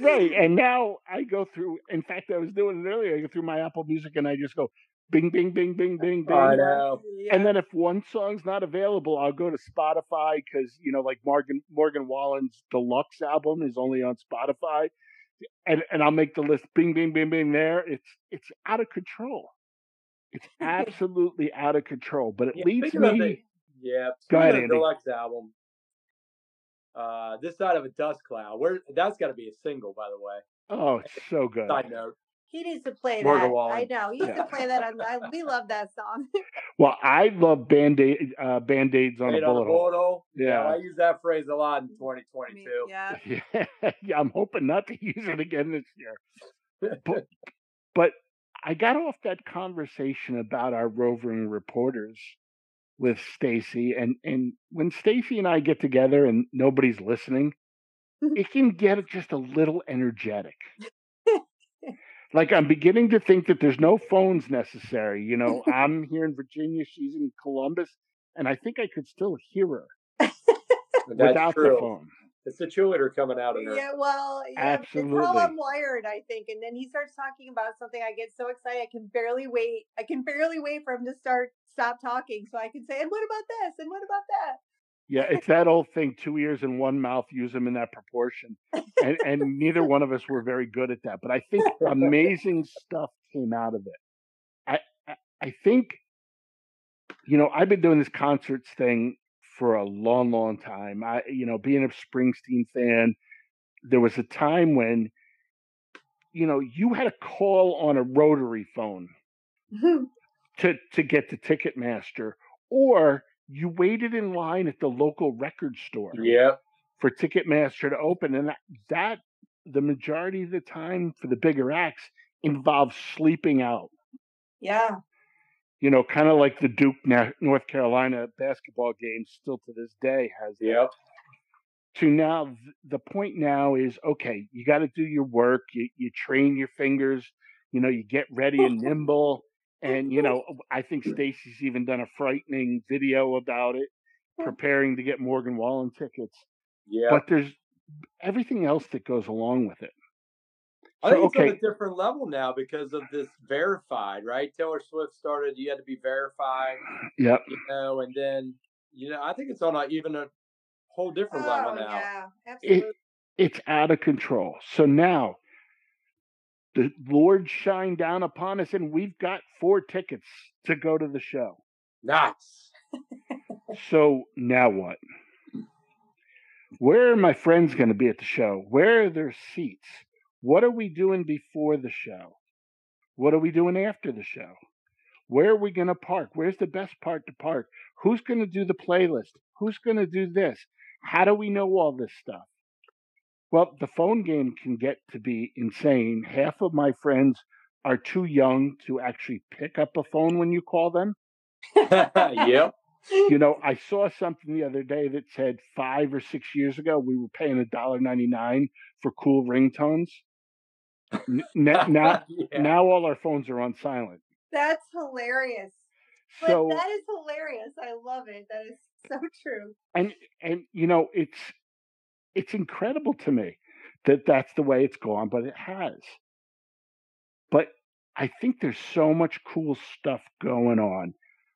A: right. And now I go through. In fact, I was doing it earlier. I go through my Apple Music and I just go bing, bing, bing, bing, bing, bing.
C: I know.
A: And then if one song's not available, I'll go to Spotify because you know, like Morgan Morgan Wallen's deluxe album is only on Spotify, and and I'll make the list. Bing, bing, bing, bing. There, it's it's out of control. It's absolutely out of control. But it
C: Yeah,
A: leads me.
C: the- Yeah.
A: Go ahead,
C: the
A: Andy.
C: deluxe album. Uh, this side of a dust cloud. Where that's got to be a single, by the way.
A: Oh, it's so good.
C: Side note.
B: He needs to play
C: Morgan
B: that
C: Wallen.
B: i know he used
A: Yeah.
B: to play that on I, we love that song
A: Well, I love band aid uh, band aids on a
C: on a
A: bullet hole.
C: bullet hole.
A: Yeah.
C: I use that phrase a lot in
B: I mean,
C: 2022.
B: yeah
A: Yeah, yeah, I'm hoping not to use it again this year. But, but I got off that conversation about our roving reporters with Stacy, and and when Stacy and I get together and nobody's listening, it can get just a little energetic. Like I'm beginning to think that there's no phones necessary. You know, I'm here in Virginia, she's in Columbus, and I think I could still hear her
C: That's
A: without
C: true.
A: the phone.
C: It's the cheerleader coming out of her.
B: Yeah, well, yeah, it's
A: Absolutely.
B: how I'm wired, I think. And then he starts talking about something. I get so excited, I can barely wait. I can barely wait for him to start stop talking, so I can say, "And what about this? And what about that?"
A: Yeah, it's that old thing: two ears and one mouth. Use them in that proportion, and and neither one of us were very good at that. But I think amazing stuff came out of it. I I, I think, you know, I've been doing this concerts thing for a long, long time. I, you know, being a Springsteen fan, there was a time when, you know, you had a call on a rotary phone to to get to Ticketmaster, or you waited in line at the local record store
C: Yep.
A: for Ticketmaster to open, and that, that the majority of the time for the bigger acts involves sleeping out.
B: yeah,
A: You know, kind of like the Duke North Carolina basketball game still to this day has that. To now, the point now is okay. You got to do your work. You you train your fingers. You know, you get ready and nimble. And you know, I think Stacy's even done a frightening video about it, hmm. preparing to get Morgan Wallen tickets.
C: Yeah.
A: But there's everything else that goes along with it.
C: I think it's on a different level now because of this verified, right? Taylor Swift started, you had to be verified,
A: Yep.
C: you know, and then, you know, I think it's on a, even a whole different
B: oh
C: level now.
B: yeah,
A: It,
B: absolutely.
A: it's out of control. So now the Lord shine down upon us, and we've got four tickets to go to the show.
C: Nice.
A: so now what? Where are my friends going to be at the show? Where are their seats? What are we doing before the show? What are we doing after the show? Where are we going to park? Where's the best part to park? Who's going to do the playlist? Who's going to do this? How do we know all this stuff? Well, the phone game can get to be insane. Half of my friends are too young to actually pick up a phone when you call them.
C: yep.
A: You know, I saw something the other day that said five or six years ago we were paying a dollar ninety nine for cool ringtones. N- n- now,
C: Yeah.
A: now all our phones are on silent.
B: That's hilarious. But
A: So
B: that is hilarious. I love it. That is so true.
A: and and you know it's it's incredible to me that that's the way it's gone but it has but i think there's so much cool stuff going on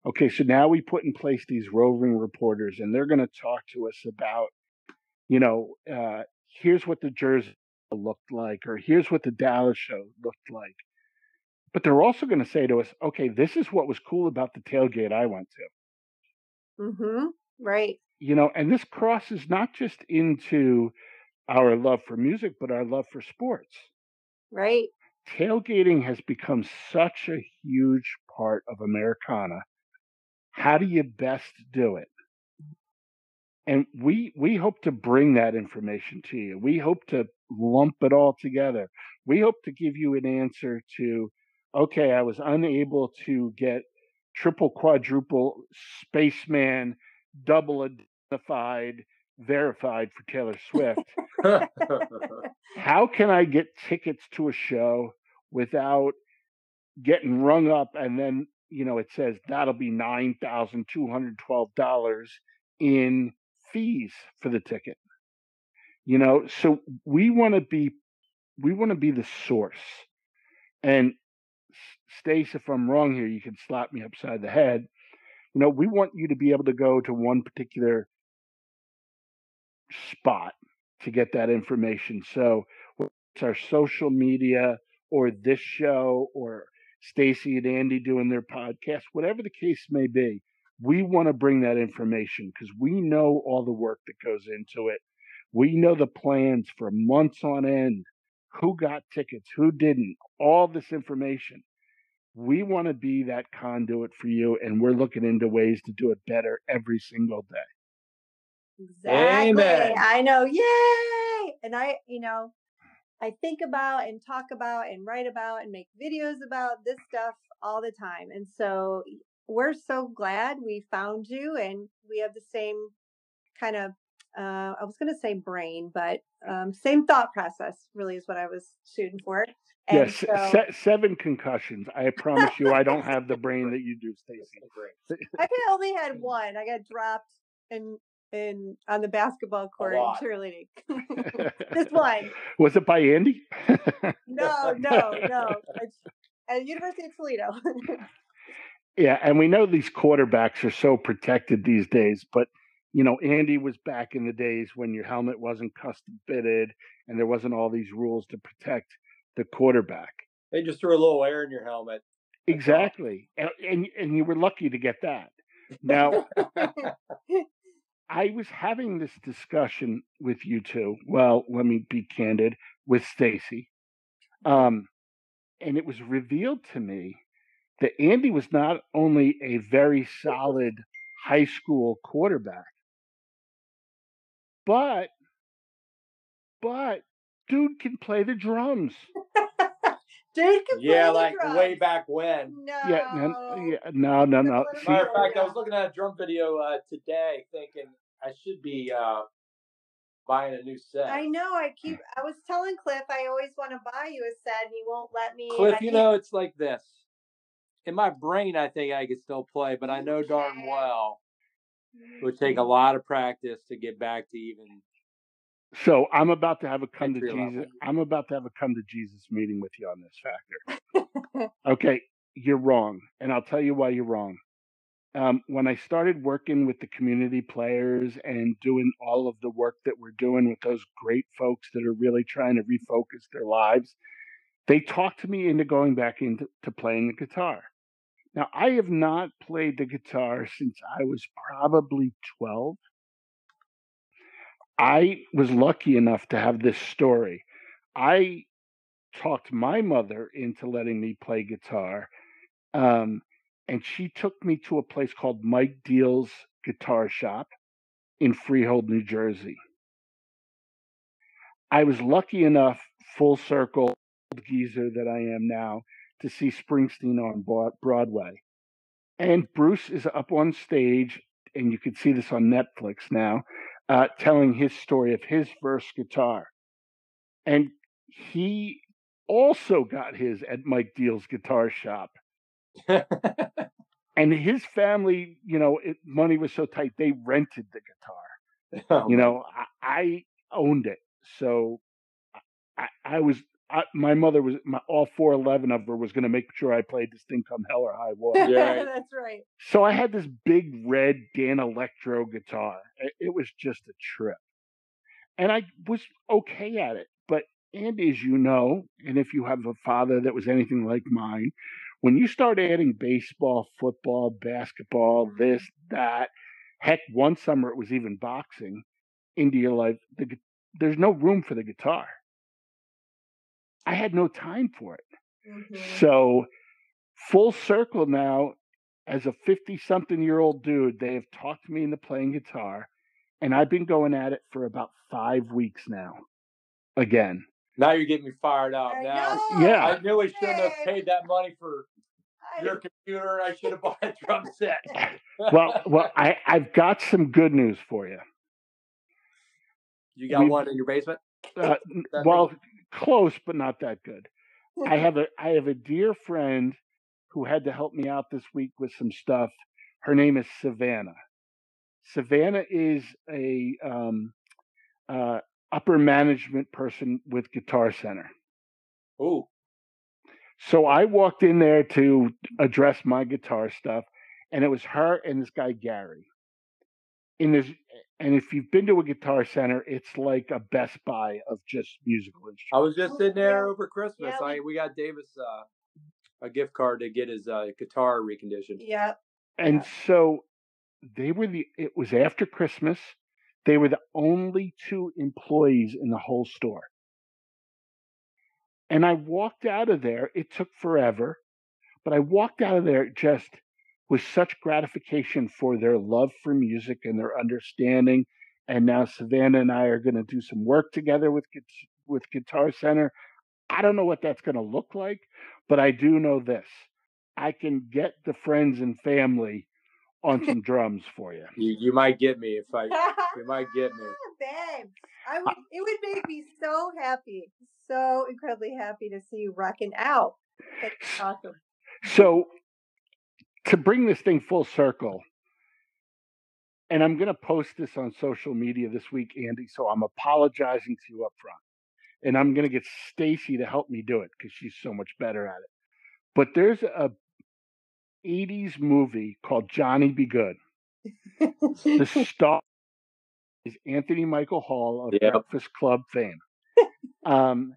A: okay so now we put in place these roving reporters and they're going to talk to us about you know uh here's what the jersey looked like or here's what the dallas show looked like but they're also going to say to us okay this is what was cool about the tailgate i went to
B: Mm-hmm. Right.
A: You know, and this crosses not just into our love for music, but our love for sports.
B: Right.
A: Tailgating has become such a huge part of Americana. How do you best do it? And we we hope to bring that information to you. We hope to lump it all together. We hope to give you an answer to, okay, I was unable to get triple, quadruple, spaceman, double identified, verified for Taylor Swift. How can I get tickets to a show without getting rung up and then, you know, it says that'll be $9,212 in fees for the ticket. You know, so we want to be we want to be the source. And Stace, if I'm wrong here, you can slap me upside the head. You know, we want you to be able to go to one particular spot to get that information. So whether it's our social media or this show or Stacy and Andy doing their podcast, whatever the case may be, we want to bring that information because we know all the work that goes into it. We know the plans for months on end, who got tickets, who didn't, all this information. We want to be that conduit for you, and we're looking into ways to do it better every single day.
B: Exactly.
C: Amen.
B: I know. Yay! And I, you know, I think about and talk about and write about and make videos about this stuff all the time. And so we're so glad we found you and we have the same kind of uh, I was going to say brain, but um, same thought process really is what I was shooting for. And
A: Yes,
B: so
A: se- seven concussions. I promise you, I don't have the brain that you do, Stacy.
B: I only had one. I got dropped in in on the basketball court in
C: lot.
B: cheerleading. Just one.
A: Was it by Andy?
B: No, no, no. It's at the University of Toledo.
A: yeah, and we know these quarterbacks are so protected these days, but you know, Andy was back in the days when your helmet wasn't custom fitted and there wasn't all these rules to protect the quarterback.
C: They just threw a little air in your helmet.
A: Exactly. And and, and you were lucky to get that. Now, I was having this discussion with you two. Well, let me be candid with Stacy. Um, and it was revealed to me that Andy was not only a very solid high school quarterback, but but dude can play the drums.
B: Dude can play
C: yeah,
B: the
C: like
B: drums.
C: way back when.
B: No.
A: Yeah, no, yeah, no, no, no. See,
C: Matter of fact, I was looking at a drum video uh, today, thinking I should be uh, buying a new set.
B: I know. I keep. I was telling Cliff I always want to buy you a set, and he won't let me.
C: Cliff, you know, it's like this. In my brain, I think I could still play, but I know darn well it would take a lot of practice to get back to even.
A: so I'm about to have a come to
C: Entry level.
A: Jesus. I'm about to have a come to Jesus meeting with you on this factor. okay, you're wrong, and I'll tell you why you're wrong. Um, when I started working with the community players and doing all of the work that we're doing with those great folks that are really trying to refocus their lives, they talked me into going back into to playing the guitar Now, I have not played the guitar since I was probably 12. I was lucky enough to have this story. I talked my mother into letting me play guitar, um, and she took me to a place called Mike Diehl's Guitar Shop in Freehold, New Jersey. I was lucky enough, full circle geezer that I am now, to see Springsteen on Broadway. And Bruce is up on stage, and you can see this on Netflix now, uh, telling his story of his first guitar. And he also got his at Mike Diehl's guitar shop. and his family, you know, it, money was so tight, they rented the guitar. Oh, you know, I, I, owned it. So I, I was I, my mother was my, all four eleven of her was going to make sure I played this thing come hell or high water.
B: Yeah, that's right.
A: So I had this big red Danelectro guitar. It, it, was just a trip, and I was okay at it. But and as you know, and if you have a father that was anything like mine, when you start adding baseball, football, basketball, mm-hmm. this, that, heck, one summer it was even boxing into your life, the, there's no room for the guitar. I had no time for it. Mm-hmm. So, full circle now, as a 50 something year old dude, they have talked me into playing guitar, and I've been going at it for about five weeks now. Again.
C: Now you're getting me fired up.
B: I
C: now,
B: know.
A: yeah,
C: I knew I shouldn't have paid that money for your computer. I should have bought a drum set.
A: well, well, I I've got some good news for you.
C: You got we, one in your basement?
A: Uh, well, close, but not that good. I have a I have a dear friend who had to help me out this week with some stuff. Her name is Savannah. Savannah is a um, uh, upper management person with Guitar Center.
C: Oh.
A: So I walked in there to address my guitar stuff, and it was her and this guy Gary. In this, and if you've been to a guitar center, it's like a Best Buy of just musical instruments.
C: I was just sitting there over Christmas. Yeah, I we got Davis uh, a gift card to get his uh, guitar reconditioned.
B: Yeah.
A: And yeah. so they were the. It was after Christmas. They were the only two employees in the whole store. And I walked out of there. It took forever, but I walked out of there just with such gratification for their love for music and their understanding. And now Savannah and I are going to do some work together with with Guitar Center. I don't know what that's going to look like, but I do know this: I can get the friends and family on some drums for you.
C: You you might get me if I you might get me.
B: Babe, I would it would make me so happy. So incredibly happy to see you rocking out. That's awesome.
A: So to bring this thing full circle, and I'm going to post this on social media this week, Andy. So I'm apologizing to you up front, and I'm going to get Stacy to help me do it because she's so much better at it. But there's a 80s movie called Johnny Be Good. the star is Anthony Michael Hall of yep. Breakfast Club fame. um,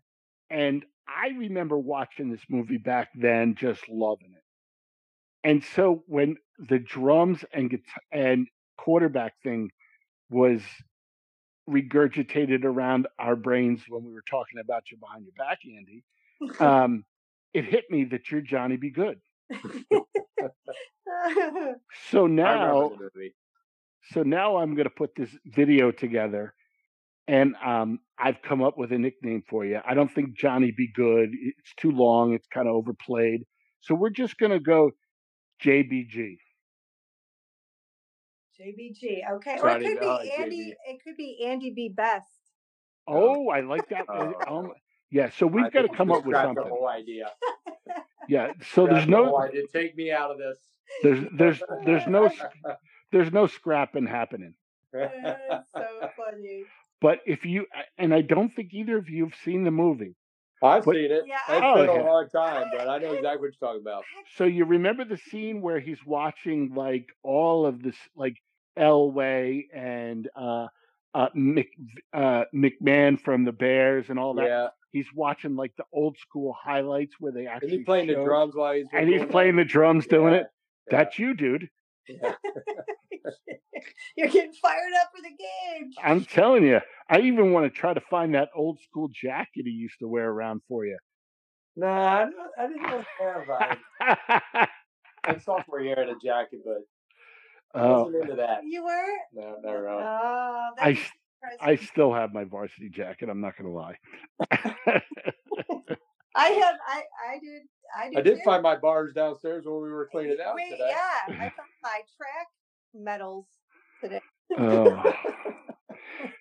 A: and I remember watching this movie back then, just loving it. And so when the drums and guitar and quarterback thing was regurgitated around our brains when we were talking about you behind your back, Andy, um, it hit me that you're Johnny Be Good. so now, so now I'm going to put this video together, and um, I've come up with a nickname for you. I don't think Johnny Be Good. It's too long. It's kind of overplayed. So we're just going to go JBG.
B: JBG. Okay. Or it could be Andy. It could be Andy B. Best.
A: Oh, I like that. Uh, um, yeah. So we've got to come up with something.
C: The whole idea.
A: Yeah. So there's no.
C: The idea. Take me out of this.
A: There's there's there's no there's no scrapping happening.
B: That's so funny.
A: But if you and I don't think either of you have seen the movie.
C: I've but, seen it. Yeah, it's oh, been a long time, but I know exactly what you're talking about.
A: So you remember the scene where he's watching like all of this, like Elway and uh, uh, Mc, uh, McMahon from the Bears and all that.
C: Yeah.
A: He's watching like the old school highlights where they
C: And
A: actually
C: he's playing the drums while he's
A: and he's
C: doing
A: playing the drums doing
C: Yeah,
A: it. That's you, dude.
C: Yeah.
B: You're getting fired up for the game.
A: I'm telling you. I even want to try to find that old school jacket he used to wear around for you.
C: Nah, I, I didn't really have I, I sophomore year had a jacket, but I
A: oh,
C: wasn't into that.
B: You were?
C: No, not really.
B: Oh,
A: I,
B: that's
A: s- I
B: impressive.
A: still have my varsity jacket. I'm not going to lie.
B: I have. I. I did. I did.
C: I did
B: too.
C: find my bars downstairs when we were cleaning out
B: Wait,
C: today.
B: Yeah, I found my track medals today.
A: oh.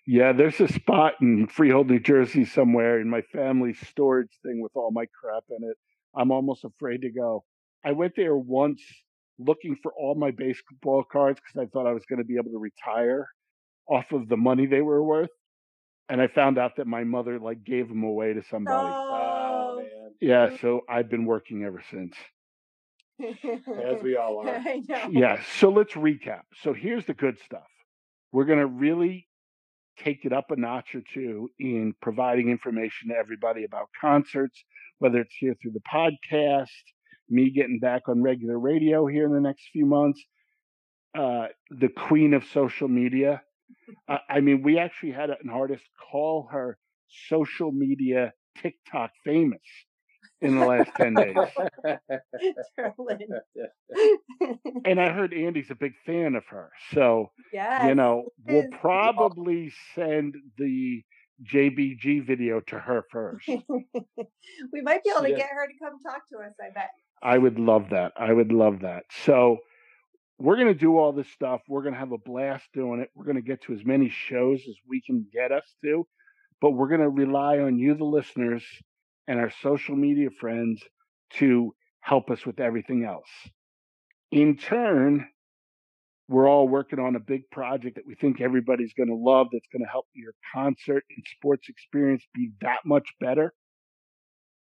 A: Yeah, there's a spot in Freehold, New Jersey somewhere in my family's storage thing with all my crap in it. I'm almost afraid to go. I went there once looking for all my baseball cards because I thought I was going to be able to retire off of the money they were worth. And I found out that my mother like gave them away to somebody.
C: Oh.
A: Yeah, so I've been working ever since.
C: As we all are.
A: Yeah, so let's recap. So here's the good stuff. We're going to really take it up a notch or two in providing information to everybody about concerts, whether it's here through the podcast, me getting back on regular radio here in the next few months, uh, the queen of social media. Uh, I mean, we actually had an artist call her social media TikTok famous in the last 10 days. And I heard Andy's a big fan of her. So,
B: yes.
A: you know, we'll probably send the JBG video to her first.
B: we might be able to
C: Yeah.
B: get her to come talk to us. I bet.
A: I would love that. I would love that. So, we're going to do all this stuff. We're going to have a blast doing it. We're going to get to as many shows as we can get us to, but we're going to rely on you, the listeners, and our social media friends to help us with everything else. In turn, we're all working on a big project that we think everybody's going to love that's going to help your concert and sports experience be that much better.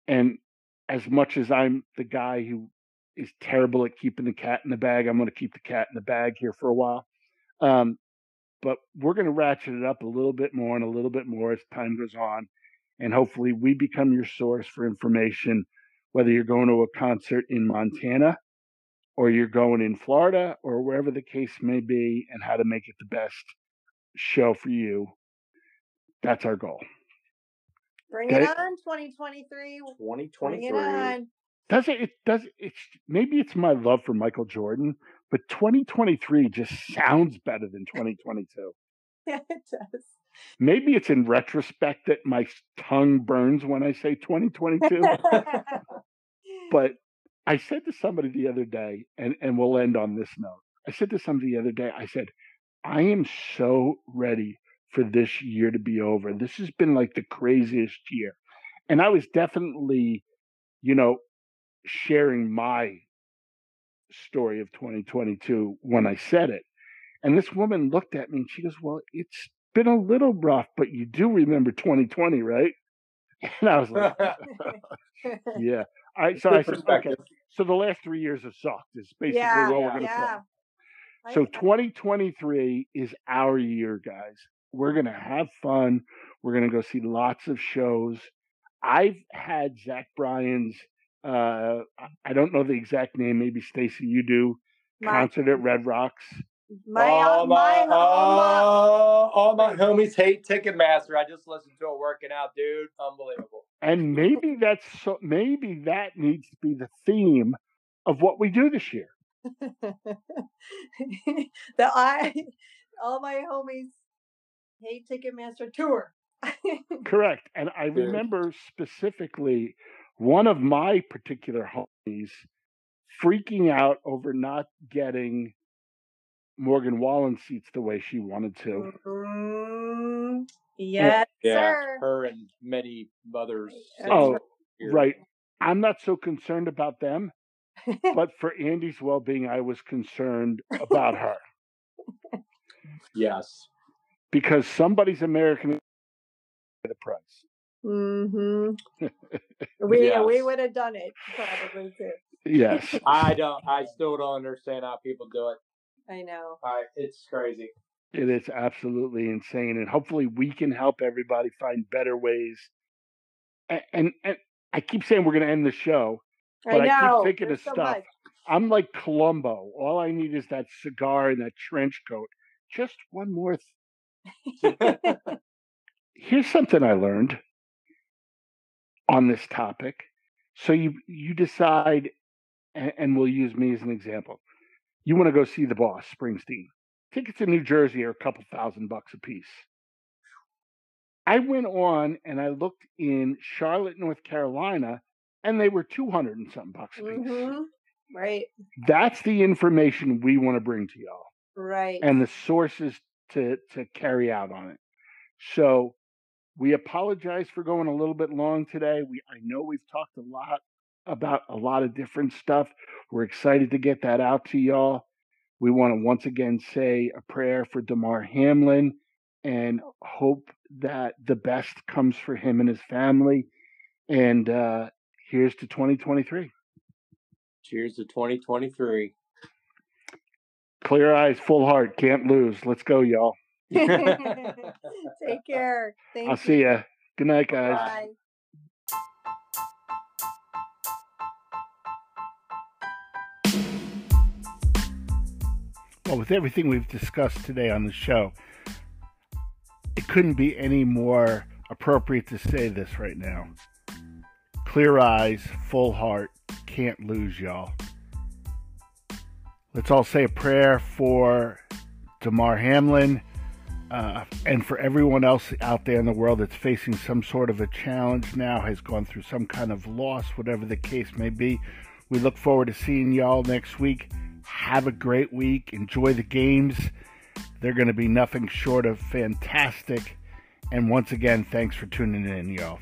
A: And as much as I'm the guy who is terrible at keeping the cat in the bag, I'm going to keep the cat in the bag here for a while. Um, but we're going to ratchet it up a little bit more and a little bit more as time goes on. And hopefully, we become your source for information, whether you're going to a concert in Montana or you're going in Florida or wherever the case may be, and how to make it the best show for you. That's our goal.
B: Bring
A: Okay.
B: it on, 2023. 2023. Bring it
C: 2023.
B: on.
A: Does it? It does. It's maybe it's my love for Michael Jordan, but 2023 just sounds better than 2022.
B: Yeah, it does.
A: Maybe it's in retrospect that my tongue burns when I say 2022. but I said to somebody the other day, and, and we'll end on this note. I said to somebody the other day, I said, I am so ready for this year to be over. This has been like the craziest year. And I was definitely, you know, sharing my story of 2022 when I said it. And this woman looked at me and she goes, Well, it's been a little rough, but you do remember 2020, right? And I was like, Yeah. I so I said, okay. So the last three years have sucked. Is basically
B: yeah,
A: what we're gonna
B: yeah.
A: say. So 2023 is our year, guys. We're gonna have fun. We're gonna go see lots of shows. I've had Zach Bryan's. Uh, I- I don't know the exact name. Maybe Stacy, you do.
B: my,
A: Concert at Red Rocks.
B: My, uh,
C: all
B: my,
C: my,
B: my,
C: all, all my homies hate Ticketmaster. I just listened to it working out, dude. Unbelievable.
A: And maybe that's so. Maybe that needs to be the theme of what we do this year.
B: the I all my homies hate Ticketmaster tour.
A: Correct. And I
C: Good.
A: remember specifically one of my particular homies freaking out over not getting Morgan Wallen seats the way she wanted to.
B: Mm, yes,
C: Yeah,
B: sir.
C: her and many others.
B: Oh,
A: right. I'm not so concerned about them, but for Andy's well being, I was concerned about her
C: Yes.
A: because somebody's American at the price.
B: hmm we we would have done it probably too.
A: Yes.
C: I don't. I still don't understand how people do it.
B: I know.
C: I, it's crazy.
A: It is absolutely insane. And hopefully we can help everybody find better ways and, and, and I keep saying we're going to end the show, but I,
B: know.
A: keep thinking
B: There's
A: of
B: so
A: stuff.
B: much.
A: I'm like Columbo. All I need is that cigar and that trench coat. Just one more. Th- Here's something I learned on this topic. So you you decide, and, and we'll use me as an example. You want to go see the boss, Springsteen. Tickets in New Jersey are a couple thousand bucks a piece. I went on and I looked in Charlotte, North Carolina, and they were two hundred and something bucks a piece.
B: hmm Right.
A: That's the information we want to bring to y'all
B: Right.
A: and the sources to to carry out on it. So we apologize for going a little bit long today. We I know we've talked a lot about a lot of different stuff. We're excited to get that out to y'all. We want to once again say a prayer for Damar Hamlin and hope that the best comes for him and his family. And uh, here's to 2023.
C: Cheers to 2023.
A: Clear eyes, full heart, can't lose. Let's go, y'all.
B: Take care. Thank
A: I'll
B: you.
A: see ya. Good night, guys.
B: Bye.
A: Well, with everything we've discussed today on the show, it couldn't be any more appropriate to say this right now. Clear eyes, full heart, can't lose, y'all. Let's all say a prayer for Damar Hamlin uh, and for everyone else out there in the world that's facing some sort of a challenge now, has gone through some kind of loss, whatever the case may be. We look forward to seeing y'all next week. Have a great week. Enjoy the games. They're going to be nothing short of fantastic. And once again, thanks for tuning in, y'all.